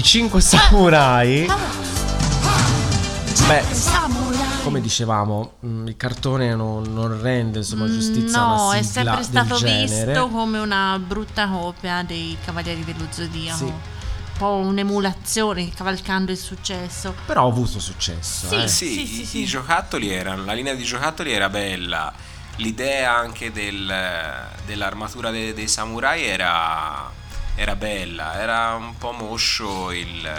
5 samurai. Ah, ah. Beh, come dicevamo, mm, il cartone non, non rende insomma, mm, giustizia No, è sempre stato visto come una brutta copia dei Cavalieri dello Zodiaco. Sì. Un po' un'emulazione cavalcando il successo. Però ha avuto successo. Sì, eh. sì, sì, sì i, i giocattoli erano, la linea di giocattoli era bella. L'idea anche del, dell'armatura dei, dei samurai era era bella, era un po' moscio il,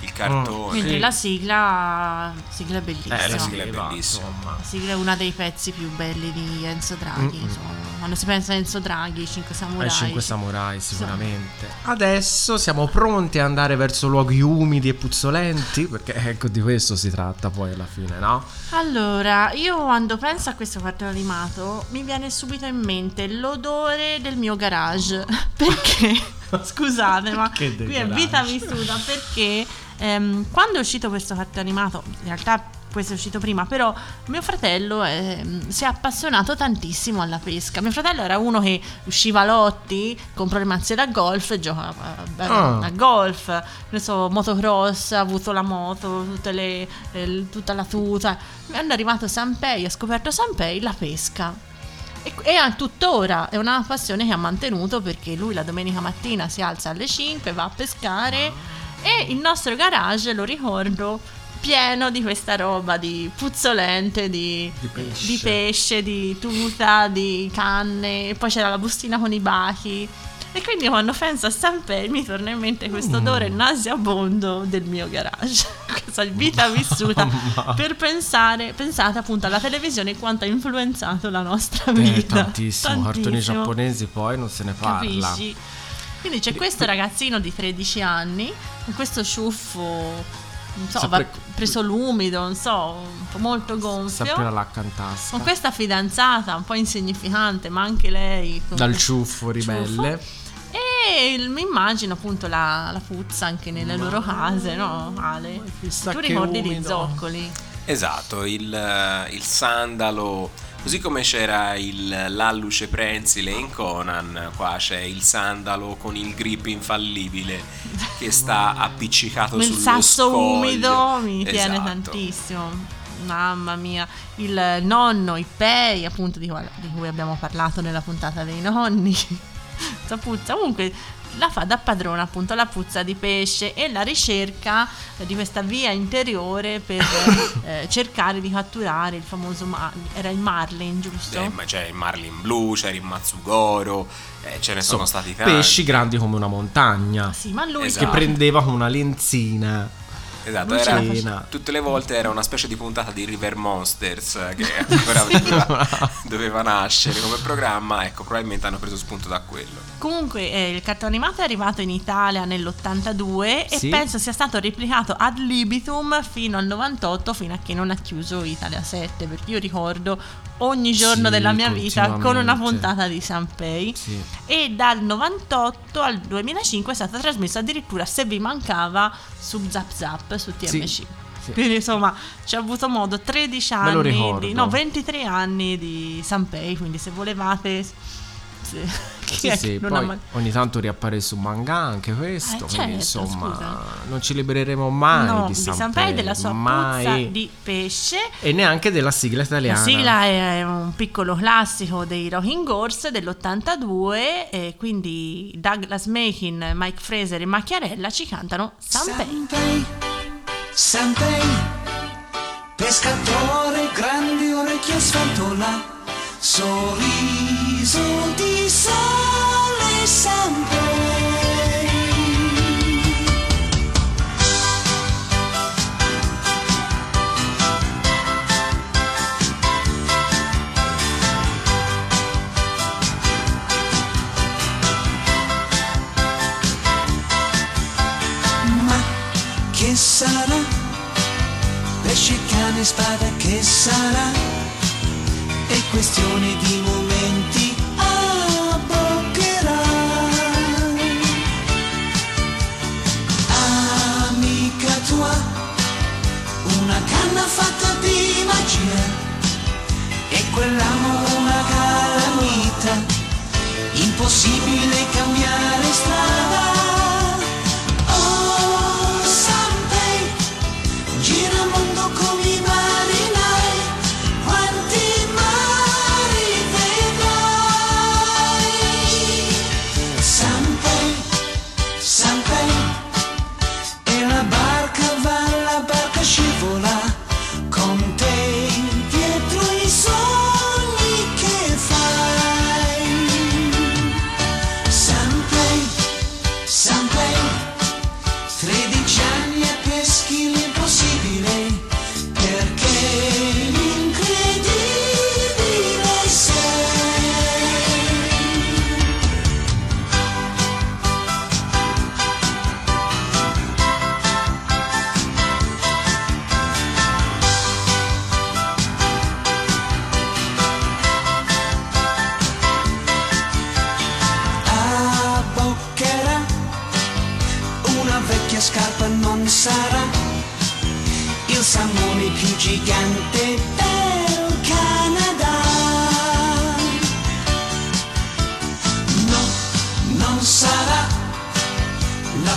il cartone. Mentre Sì. la sigla, sigla è Eh, bellissima. la sigla è bellissima. insomma. La sigla è uno dei pezzi più belli di Enzo Draghi. insomma. Quando si pensa a Enzo Draghi, i Cinque Samurai. Ai cinque samurai sicuramente. Adesso siamo pronti ad andare verso luoghi umidi e puzzolenti, perché ecco di questo si tratta poi alla fine, no? Allora, io quando penso a questo cartone animato mi viene subito in mente l'odore del mio garage. Perché? Scusate, ma qui è vita vissuta perché ehm, quando è uscito questo cartone animato, in realtà questo è uscito prima, però mio fratello ehm, si è appassionato tantissimo alla pesca. Mio fratello era uno che usciva a lotti, comprò le mazze da golf e giocava eh, Ah. a golf, ne so, motocross, ha avuto la moto, tutte le, eh, tutta la tuta. Quando è arrivato a Sanpei, ha scoperto Sanpei, la pesca. E, e a tuttora è una passione che ha mantenuto perché lui la domenica mattina si alza alle 5, va a pescare e il nostro garage, lo ricordo, pieno di questa roba di puzzolente, di, Di pesce. di pesce, di tuta, di canne, e poi c'era la bustina con i bachi. E quindi quando penso a Sanpei mi torna in mente questo Mm. odore nauseabondo del mio garage. Questa vita vissuta per pensare, pensate appunto alla televisione quanto ha influenzato la nostra Eh, vita. tantissimo, cartoni Tantissimo. giapponesi poi non se ne parla. Capisci? Quindi c'è questo ragazzino di 13 anni con questo ciuffo, non so, va preso l'umido, non so, un po' molto gonfio. Sempre la lacca in tasca. Con questa fidanzata un po' insignificante, ma anche lei. Dal ciuffo ribelle. E il- mi immagino appunto la, la puzza anche nelle loro case, no? Ale? Tu ricordi gli umido. zoccoli? Esatto, il, eh, il sandalo, così come c'era il, l'alluce prensile in Conan, qua c'è il sandalo con il grip infallibile che sta appiccicato il sullo sasso scoglio. umido mi tiene Esatto. tantissimo. Mamma mia, il nonno, i pei, appunto, di, di cui abbiamo parlato nella puntata dei nonni. Comunque la fa da padrona appunto la puzza di pesce e la ricerca di questa via interiore per eh, cercare di catturare il famoso ma- era il marlin, giusto? Eh, ma c'è il Marlin Blue, c'era il Matsugoro, eh, ce ne sono Insomma, stati tanti. pesci grandi come una montagna. Sì, ma lui Esatto. Che prendeva con una lenzina. Esatto, era, tutte le volte era una specie di puntata di River Monsters eh, che ancora doveva, doveva nascere come programma, ecco, probabilmente hanno preso spunto da quello. Comunque eh, il cartone animato è arrivato in Italia nell'82 e Sì. penso sia stato replicato ad libitum fino al 98 fino a che non ha chiuso Italia 7 perché io ricordo ogni giorno Sì, della mia vita con una puntata di Sanpei Sì. e dal 98 al 2005 è stata trasmessa addirittura se vi mancava su Zap Zap su TMC. Sì. Quindi insomma ci ha avuto modo 13 Me lo anni, di, no 23 anni di Sanpei, quindi se volevate... chi Sì, sì, poi mai- ogni tanto riappare su manga anche questo. Eh, quindi certo, insomma, scusa. non ci libereremo mai no, di di Sanpei, della sua mai. puzza di pesce. E neanche della sigla italiana. La sigla è un piccolo classico dei Rocking Horse dell'82 e quindi Douglas Machin, Mike Fraser e Macchiarella ci cantano Sanpei. Sanpei, Sanpei, pescatore, grandi orecchie a sfantola, sorriso di sole Sanpei. Ma che sarà? Pesce, cane, spada, che sarà? È questione di momenti, abboccherà. Amica tua, una canna fatta di magia, e quell'amo una calamita, impossibile cambiare strada.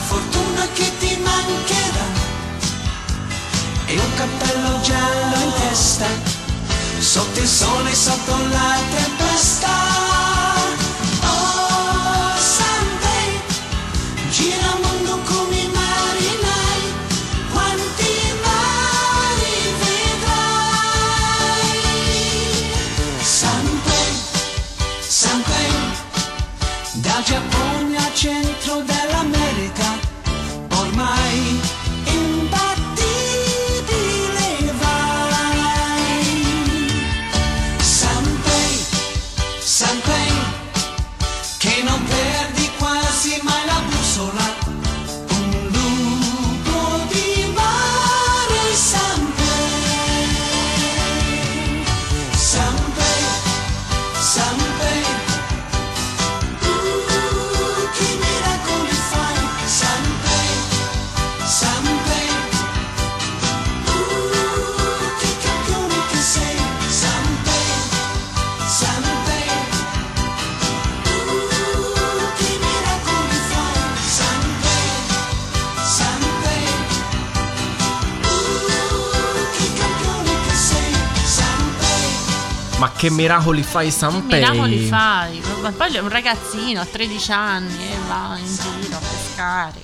Fortuna che ti mancherà e un cappello giallo in testa sotto il sole, sotto la tempesta. Che miracoli fai Sanpei? Miracoli fai. Ma poi è un ragazzino a 13 anni e va in giro a pescare.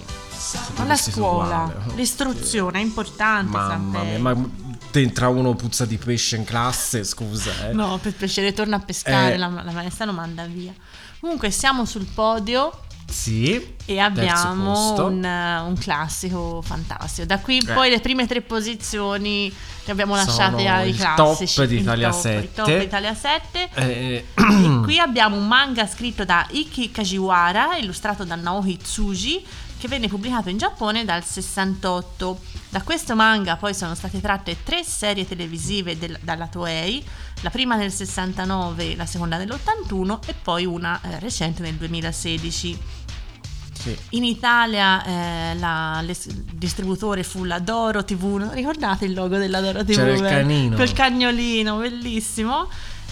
Ma la scuola, l'istruzione è importante. Mamma Sanpei. mia, ma entra uno puzza di pesce in classe, scusa. Eh. No, per piacere torna a pescare, Eh. la, la maestra lo manda via. Comunque siamo sul podio Sì. e abbiamo un, eh, un classico fantastico. Da qui in Eh. poi le prime tre posizioni le abbiamo Sono lasciate ai classici. top di Italia top, 7. il top Italia 7. Eh, E qui abbiamo un manga scritto da Iki Kajiwara, illustrato da Naoki Tsuji, che venne pubblicato in Giappone dal 68. Da questo manga poi sono state tratte tre serie televisive del- dalla Toei, la prima nel 69, la seconda nell'81 e poi una eh, recente nel 2016. sì. In Italia eh, la- il distributore fu la Doro TV, no? ricordate il logo della Doro TV? C'era il canino. Quel cagnolino, bellissimo.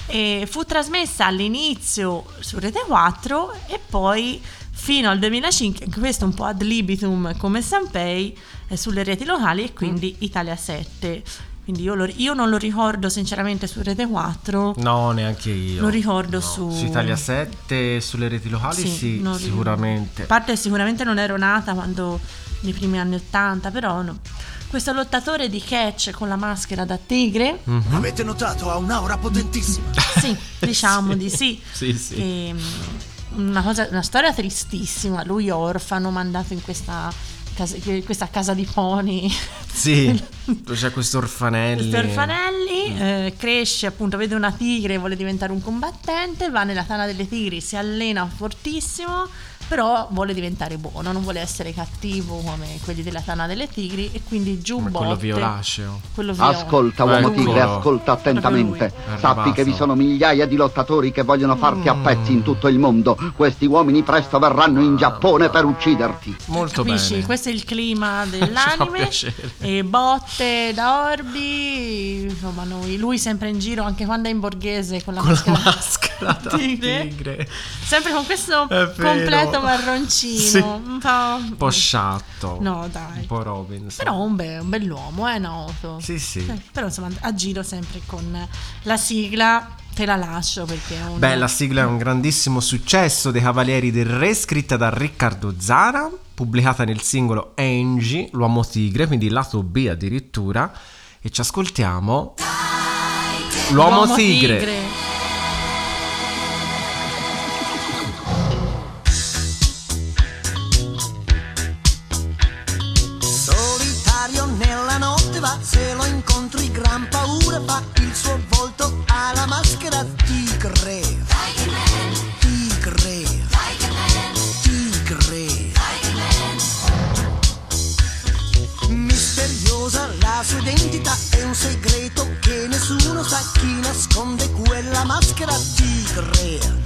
E fu trasmessa all'inizio su Rete 4 e poi fino al 2005, anche questo un po' ad libitum come Sanpei, eh, sulle reti locali e quindi Italia 7. Quindi io, lo- io non lo ricordo sinceramente su Rete 4. No, neanche io. Lo ricordo No. su- Su Italia 7, sulle reti locali, Sì, sì, sicuramente. A parte sicuramente non ero nata quando nei primi anni 80, però no. Questo lottatore di catch con la maschera da tigre, Mhm. Avete notato? Ha un'aura potentissima. sì, diciamo di sì. Sì, sì. Ehm, una, cosa- una storia tristissima, lui orfano, mandato in questa casa, questa casa di pony. Sì, c'è questo orfanelli. Questi orfanelli, eh, cresce appunto, vede una tigre, vuole diventare un combattente, va nella tana delle tigri, si allena fortissimo, però vuole diventare buono, non vuole essere cattivo come quelli della tana delle tigri e quindi giù Come quello botte. violaceo. Quello violaceo. Ascolta, uomo Eccolo. tigre, ascolta attentamente. Sappi che vi sono migliaia di lottatori che vogliono farti a Mm. pezzi in tutto il mondo. Questi uomini presto verranno in Giappone per ucciderti. Molto Capisci? bene. Questo è il clima dell'anime. e botte da Orbi. Insomma, noi, lui sempre in giro anche quando è in borghese con la Con la maschera, maschera da tigre. tigre. Sempre con questo È completo marroncino. Sì. Un po'. Un po' sciatto. No, dai. Un po' Robinson. Però un, be- un bell'uomo, è noto. Sì, sì. Eh, però insomma, a giro sempre con la sigla. Te la lascio perché è un. Beh, la sigla è un grandissimo successo dei Cavalieri del Re, scritta da Riccardo Zara, pubblicata nel singolo Angie, l'uomo tigre, quindi lato B addirittura. E ci ascoltiamo. L'uomo, tigre. Solitario sua identità, è un segreto che nessuno sa chi nasconde quella maschera tigre.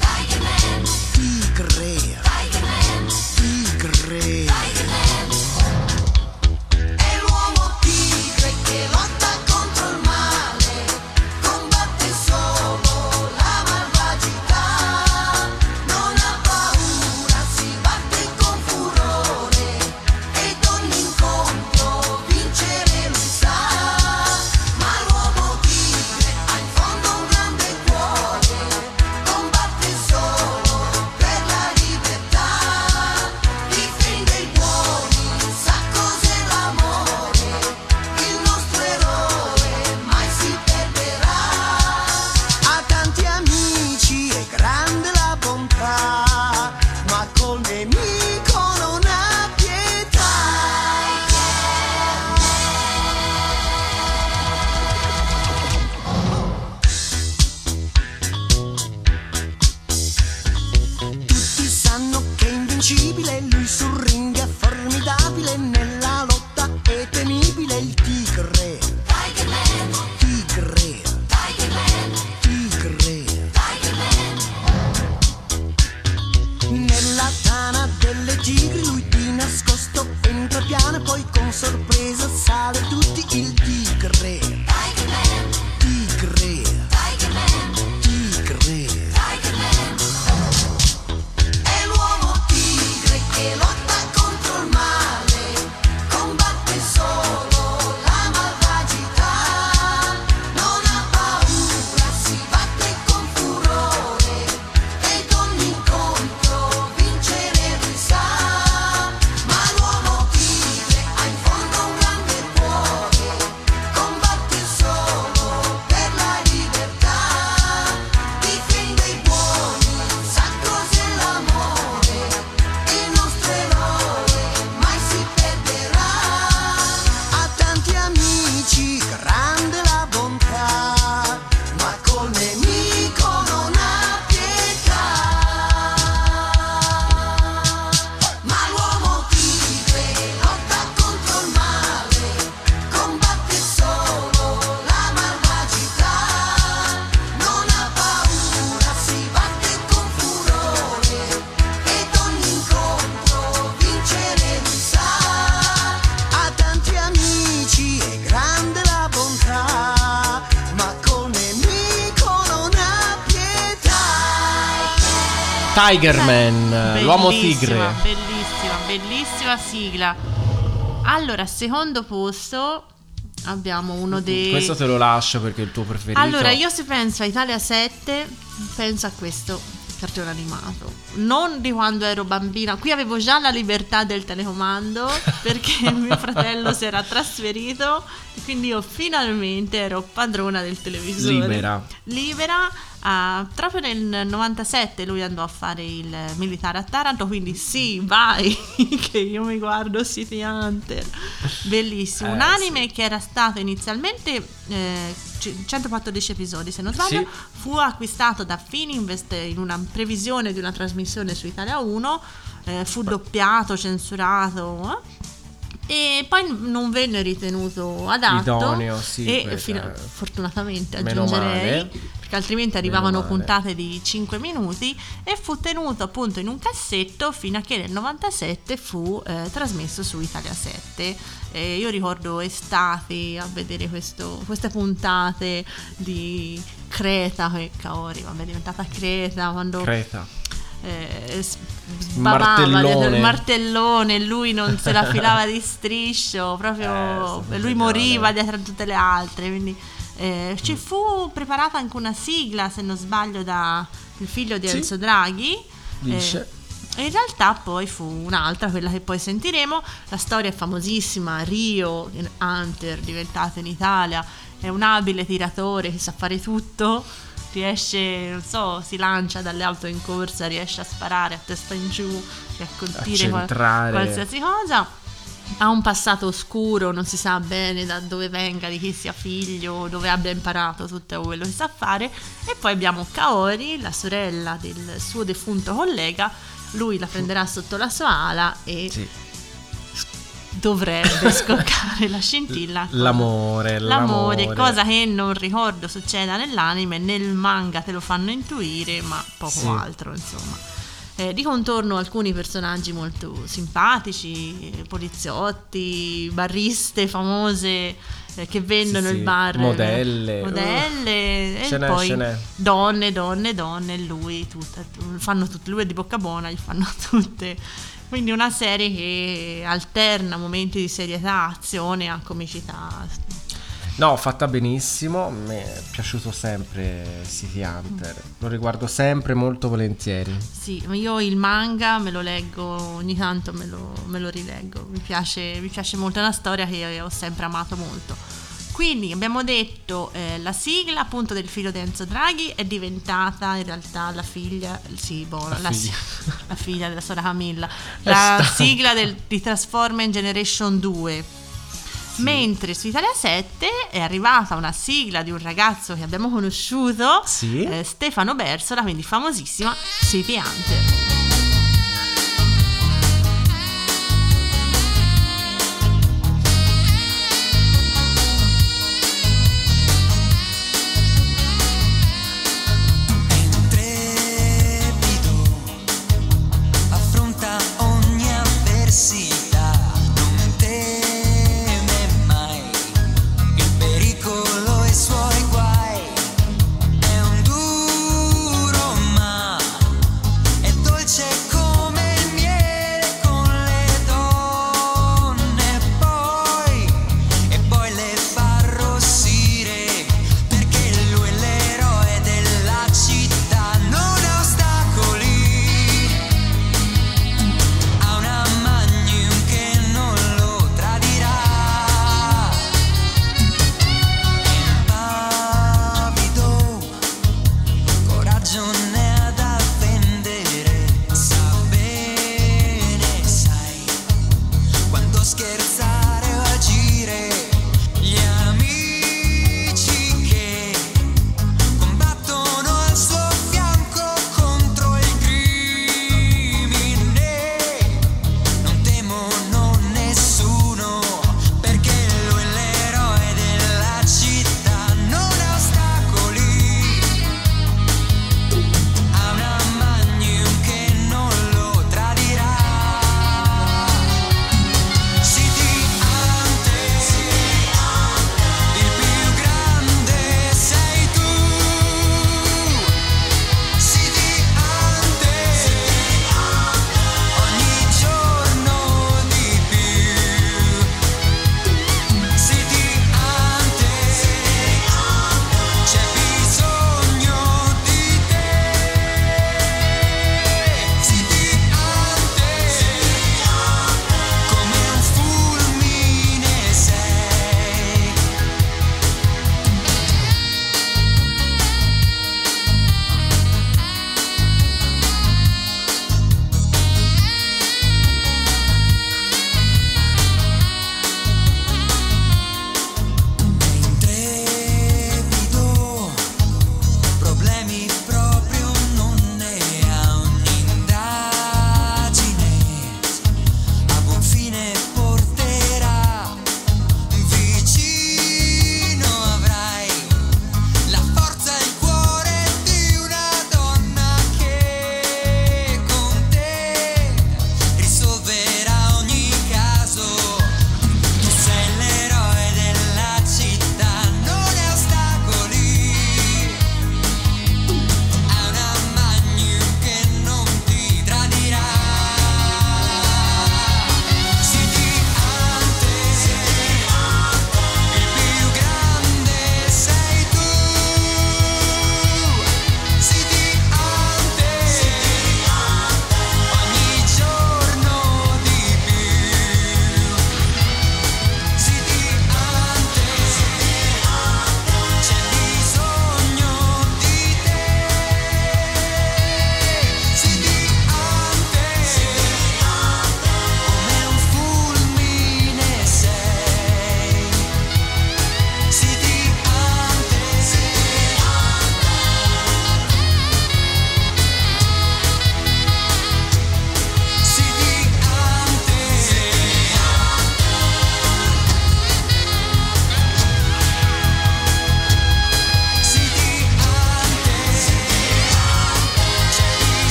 Tiger Man, l'uomo tigre. Bellissima, Bellissima, bellissima sigla. Allora, secondo posto abbiamo uno dei... Questo te lo lascio perché è il tuo preferito. Allora, io se penso a Italia 7, penso a questo cartone animato. Non di quando ero bambina. Qui avevo già la libertà del telecomando perché mio fratello si era trasferito quindi io finalmente ero padrona del televisore. Libera. Libera. Ah, proprio nel 97 lui andò a fare il militare a Taranto, quindi sì, vai, che io mi guardo City Hunter. Bellissimo. Eh, Un anime che era stato inizialmente eh, c- 114 episodi, se non sbaglio, Sì. fu acquistato da Fininvest in una previsione di una trasmissione su Italia 1, eh, fu doppiato, censurato. eh, E poi non venne ritenuto adatto. Idoneo, sì, E beh, fino- fortunatamente meno aggiungerei. Perché altrimenti arrivavano puntate di 5 minuti e fu tenuto appunto in un cassetto fino a che nel 97 fu eh, trasmesso su Italia 7. E io ricordo estati a vedere questo- queste puntate di Creta, che Kaori, vabbè, è diventata Creta quando Creta. eh, sbavava Martellone. dietro il martellone, lui non se la filava di striscio, proprio Eh, lui moriva dietro a tutte le altre. Quindi eh, ci fu preparata anche una sigla, se non sbaglio, da il figlio di Sì. Enzo Draghi. Dice. Eh, in realtà poi fu un'altra, quella che poi sentiremo. La storia è famosissima, Rio Hunter, diventato in Italia, è un abile tiratore che sa fare tutto, riesce, non so, si lancia dalle auto in corsa, riesce a sparare a testa in giù e a colpire qual- qualsiasi cosa. Ha un passato oscuro, non si sa bene da dove venga, di chi sia figlio, dove abbia imparato tutto quello che sa fare. E poi abbiamo Kaori, la sorella del suo defunto collega. Lui la prenderà sotto la sua ala e Sì. dovrebbe scoccare la scintilla. L'amore, L'amore, l'amore. cosa che non ricordo succeda nell'anime, nel manga te lo fanno intuire, ma poco Sì. altro, insomma. Eh, di contorno alcuni personaggi molto simpatici, poliziotti, bariste famose eh, che vendono Sì, il bar. modelle. Modelle, Ce e n'è, poi donne, donne, donne, lui, tutte, fanno tutte, lui è di bocca buona, gli fanno tutte. Quindi una serie che alterna momenti di serietà, azione a comicità. No, fatta benissimo. Mi è piaciuto sempre City Hunter. Lo riguardo sempre molto volentieri. Sì, io il manga me lo leggo ogni tanto, me lo, me lo rileggo. Mi piace, mi piace molto, è una storia che ho sempre amato molto. Quindi abbiamo detto eh, la sigla appunto del figlio di Enzo Draghi è diventata in realtà la figlia, sì, boh, la, figlia. si- la figlia della sorella Camilla, la sigla del, di Transformer Generation 2. Mentre su Italia 7 è arrivata una sigla di un ragazzo che abbiamo conosciuto, Sì. eh, Stefano Bersola, quindi famosissima City Hunter.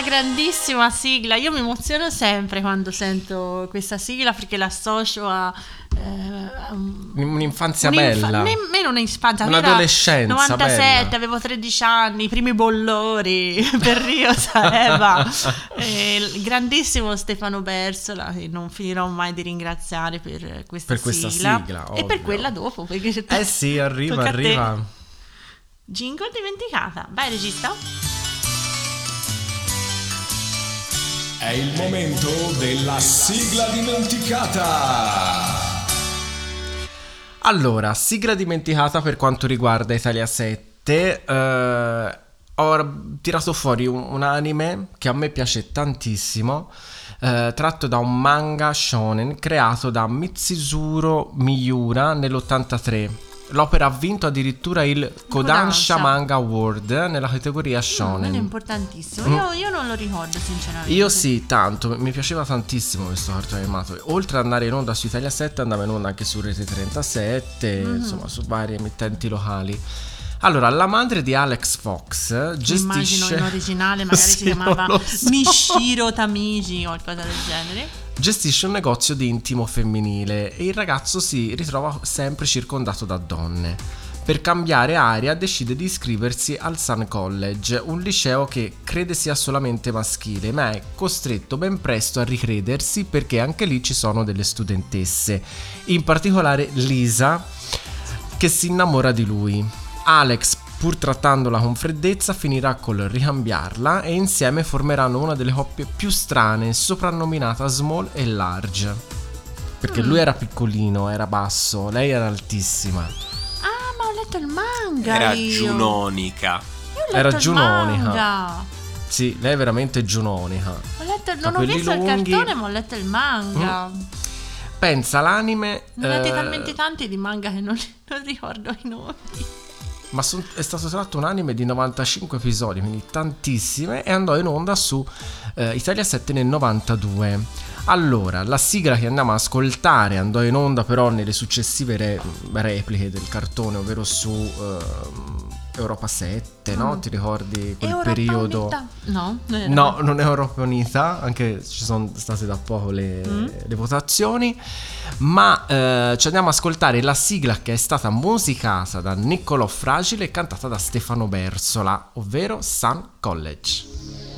Una grandissima sigla. Io mi emoziono sempre quando sento questa sigla perché l'associo a. eh, un- Un'infanzia un'infa- bella. nemmeno un'infanzia, Un'adolescenza 97, bella. avevo 13 anni, i primi bollori per Rio Saeva. Il grandissimo Stefano Bersola, che non finirò mai di ringraziare per questa Per questa sigla. sigla, e per quella dopo. Perché Eh sì, arriva, arriva. Jingle dimenticata. Vai, regista. È il momento della sigla dimenticata. Allora, sigla dimenticata per quanto riguarda Italia 7. eh, ho tirato fuori un, un anime che a me piace tantissimo. eh, tratto da un manga shonen creato da Mitsuzuro Miura nell'83. L'opera ha vinto addirittura il Kodansha. Manga Award nella categoria è shonen. importantissimo. Mm. Io, io non lo ricordo, sinceramente. Io sì, tanto, mi piaceva tantissimo questo cartone animato. Oltre ad andare in onda su Italia 7, andava in onda anche su Rete 37, Mhm. insomma, su varie emittenti locali. Allora, la madre di Alex Fox Immagino gestisce in originale magari Sì, si chiamava so. Mishiro Tamiji o qualcosa del genere. gestisce un negozio di intimo femminile e il ragazzo si ritrova sempre circondato da donne. Per cambiare aria decide di iscriversi al Sun College, un liceo che crede sia solamente maschile, ma è costretto ben presto a ricredersi perché anche lì ci sono delle studentesse, in particolare Lisa, che si innamora di lui. Alex, pur trattandola con freddezza, finirà col ricambiarla e insieme formeranno una delle coppie più strane, soprannominata Small e Large. Perché Mm. lui era piccolino, era basso, lei era altissima. Ah, ma ho letto il manga Era io. Giunonica. Io ho letto Era il giunonica. manga. Sì, lei è veramente giunonica. Ho letto- non ho visto il lunghi. cartone, ma ho letto il manga. Pensa l'anime. Ne ho letti eh, talmente tanti di manga che non, non ricordo i nomi. Ma son- è stato tratto un anime di 95 episodi, quindi tantissime, e andò in onda su eh, Italia 7 nel 92. Allora, la sigla che andiamo a ascoltare andò in onda però nelle successive re- repliche del cartone, ovvero su ehm, Europa 7, no? Mm. Ti ricordi quel Europa periodo? Unita? No, non. No, non è Europa Unita, anche ci sono state da poco le, Mm. le votazioni, ma eh, ci andiamo ad ascoltare la sigla che è stata musicata da Niccolò Fragile e cantata da Stefano Bersola, ovvero Sun College.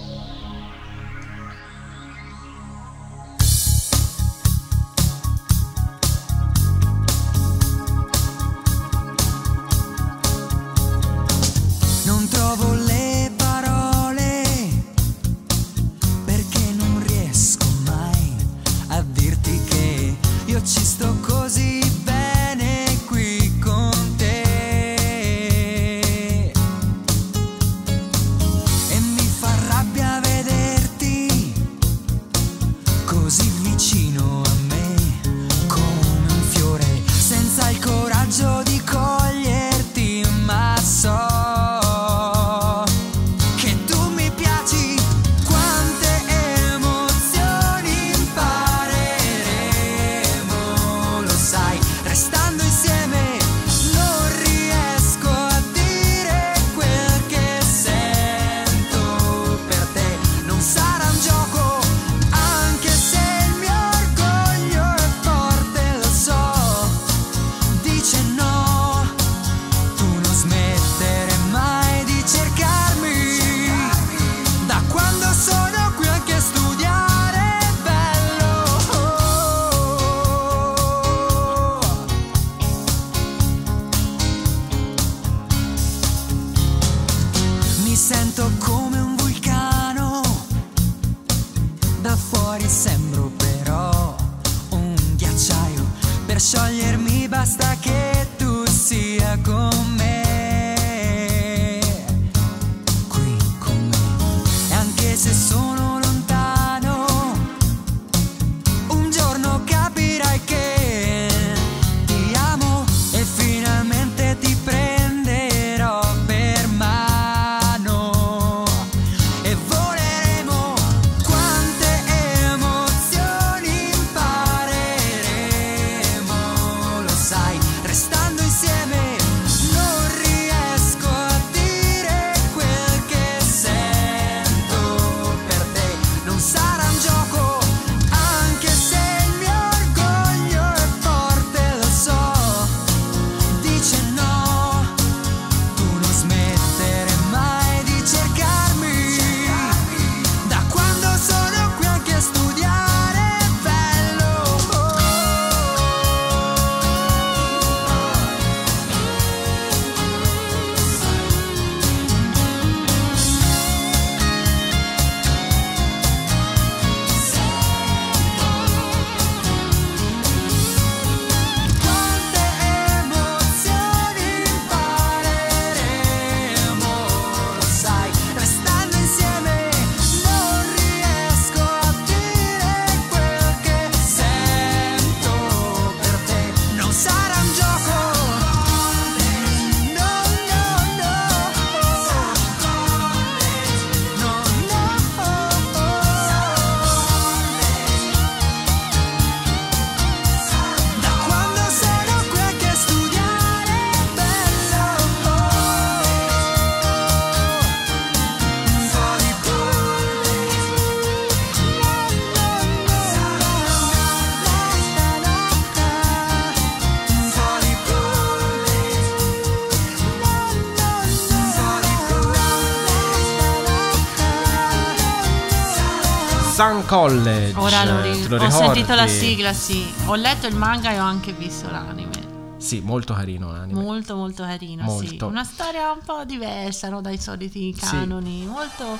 Sun College. Ora lo ri- te lo ho sentito la sigla, sì. Ho letto il manga e ho anche visto l'anime. Sì, molto carino l'anime. Molto molto carino, sì. Molto. Una storia un po' diversa no, dai soliti canoni, molto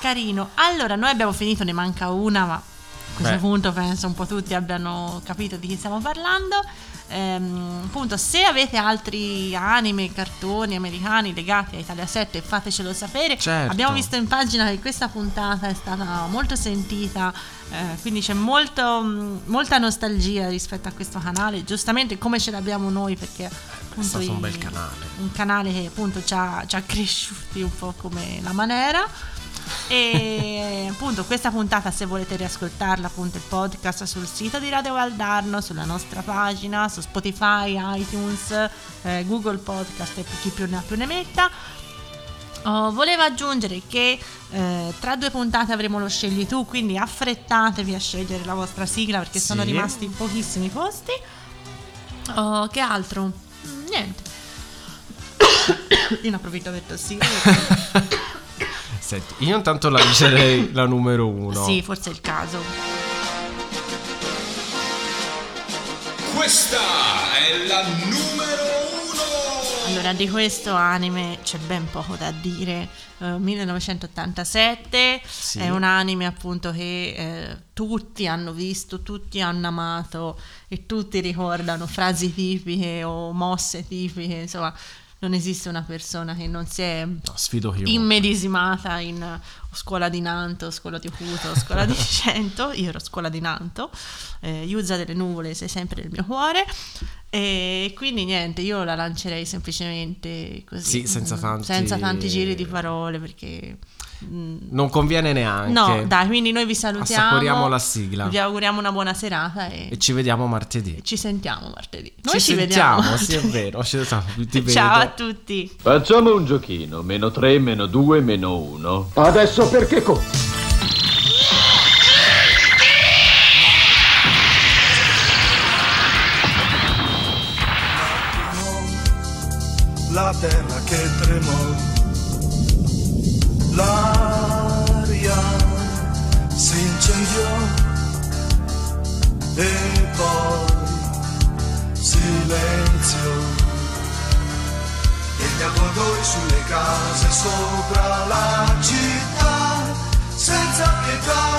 carino. Allora, noi abbiamo finito, ne manca una, ma a questo Beh. punto penso un po' tutti abbiano capito di chi stiamo parlando. Ehm, appunto, se avete altri anime, cartoni americani legati a Italia 7, fatecelo sapere. Certo. Abbiamo visto in pagina che questa puntata è stata molto sentita, eh, quindi c'è molto, mh, molta nostalgia rispetto a questo canale, giustamente come ce l'abbiamo noi, perché È stato un bel canale. un canale che appunto ci ha, ci ha cresciuti un po' come la manera. E appunto questa puntata se volete riascoltarla appunto il podcast sul sito di Radio Valdarno, sulla nostra pagina, su Spotify, iTunes, eh, Google Podcast e chi più ne ha più ne metta. Oh, volevo aggiungere che eh, tra due puntate avremo lo scegli tu, quindi affrettatevi a scegliere la vostra sigla perché Sì. sono rimasti pochissimi posti. Oh, che altro? Niente. Io ne approfitto per tossire. Senti, io intanto lancerei la numero uno. Sì, forse è il caso. Questa è la numero uno. Allora, di questo anime c'è ben poco da dire. Eh, 1987 Sì. è un anime appunto che eh, tutti hanno visto, tutti hanno amato e tutti ricordano frasi tipiche o mosse tipiche. Insomma, non esiste una persona che non si è No, immedesimata in eh, scuola di Nanto, scuola di Ocuto, scuola di Cento. Io ero scuola di Nanto. Eh, Iuzza delle nuvole, sei sempre nel mio cuore. E quindi niente, io la lancerei semplicemente così. Sì, senza mm, tanti- senza tanti giri di parole perché. Mm, Non conviene neanche. No, dai, quindi noi vi salutiamo. Assaporiamo la sigla. Vi auguriamo una buona serata e, E ci vediamo martedì. ci sentiamo martedì. Noi ci ci, vediamo. sentiamo, sì, è vero. Ci sentiamo, ti Ciao a tutti. Facciamo un giochino. Meno 3, meno 2, meno 1. Adesso perché co... la terra che tremò, l'aria si incendiò e poi silenzio. E gli avvoltoi sulle case sopra la città, senza pietà.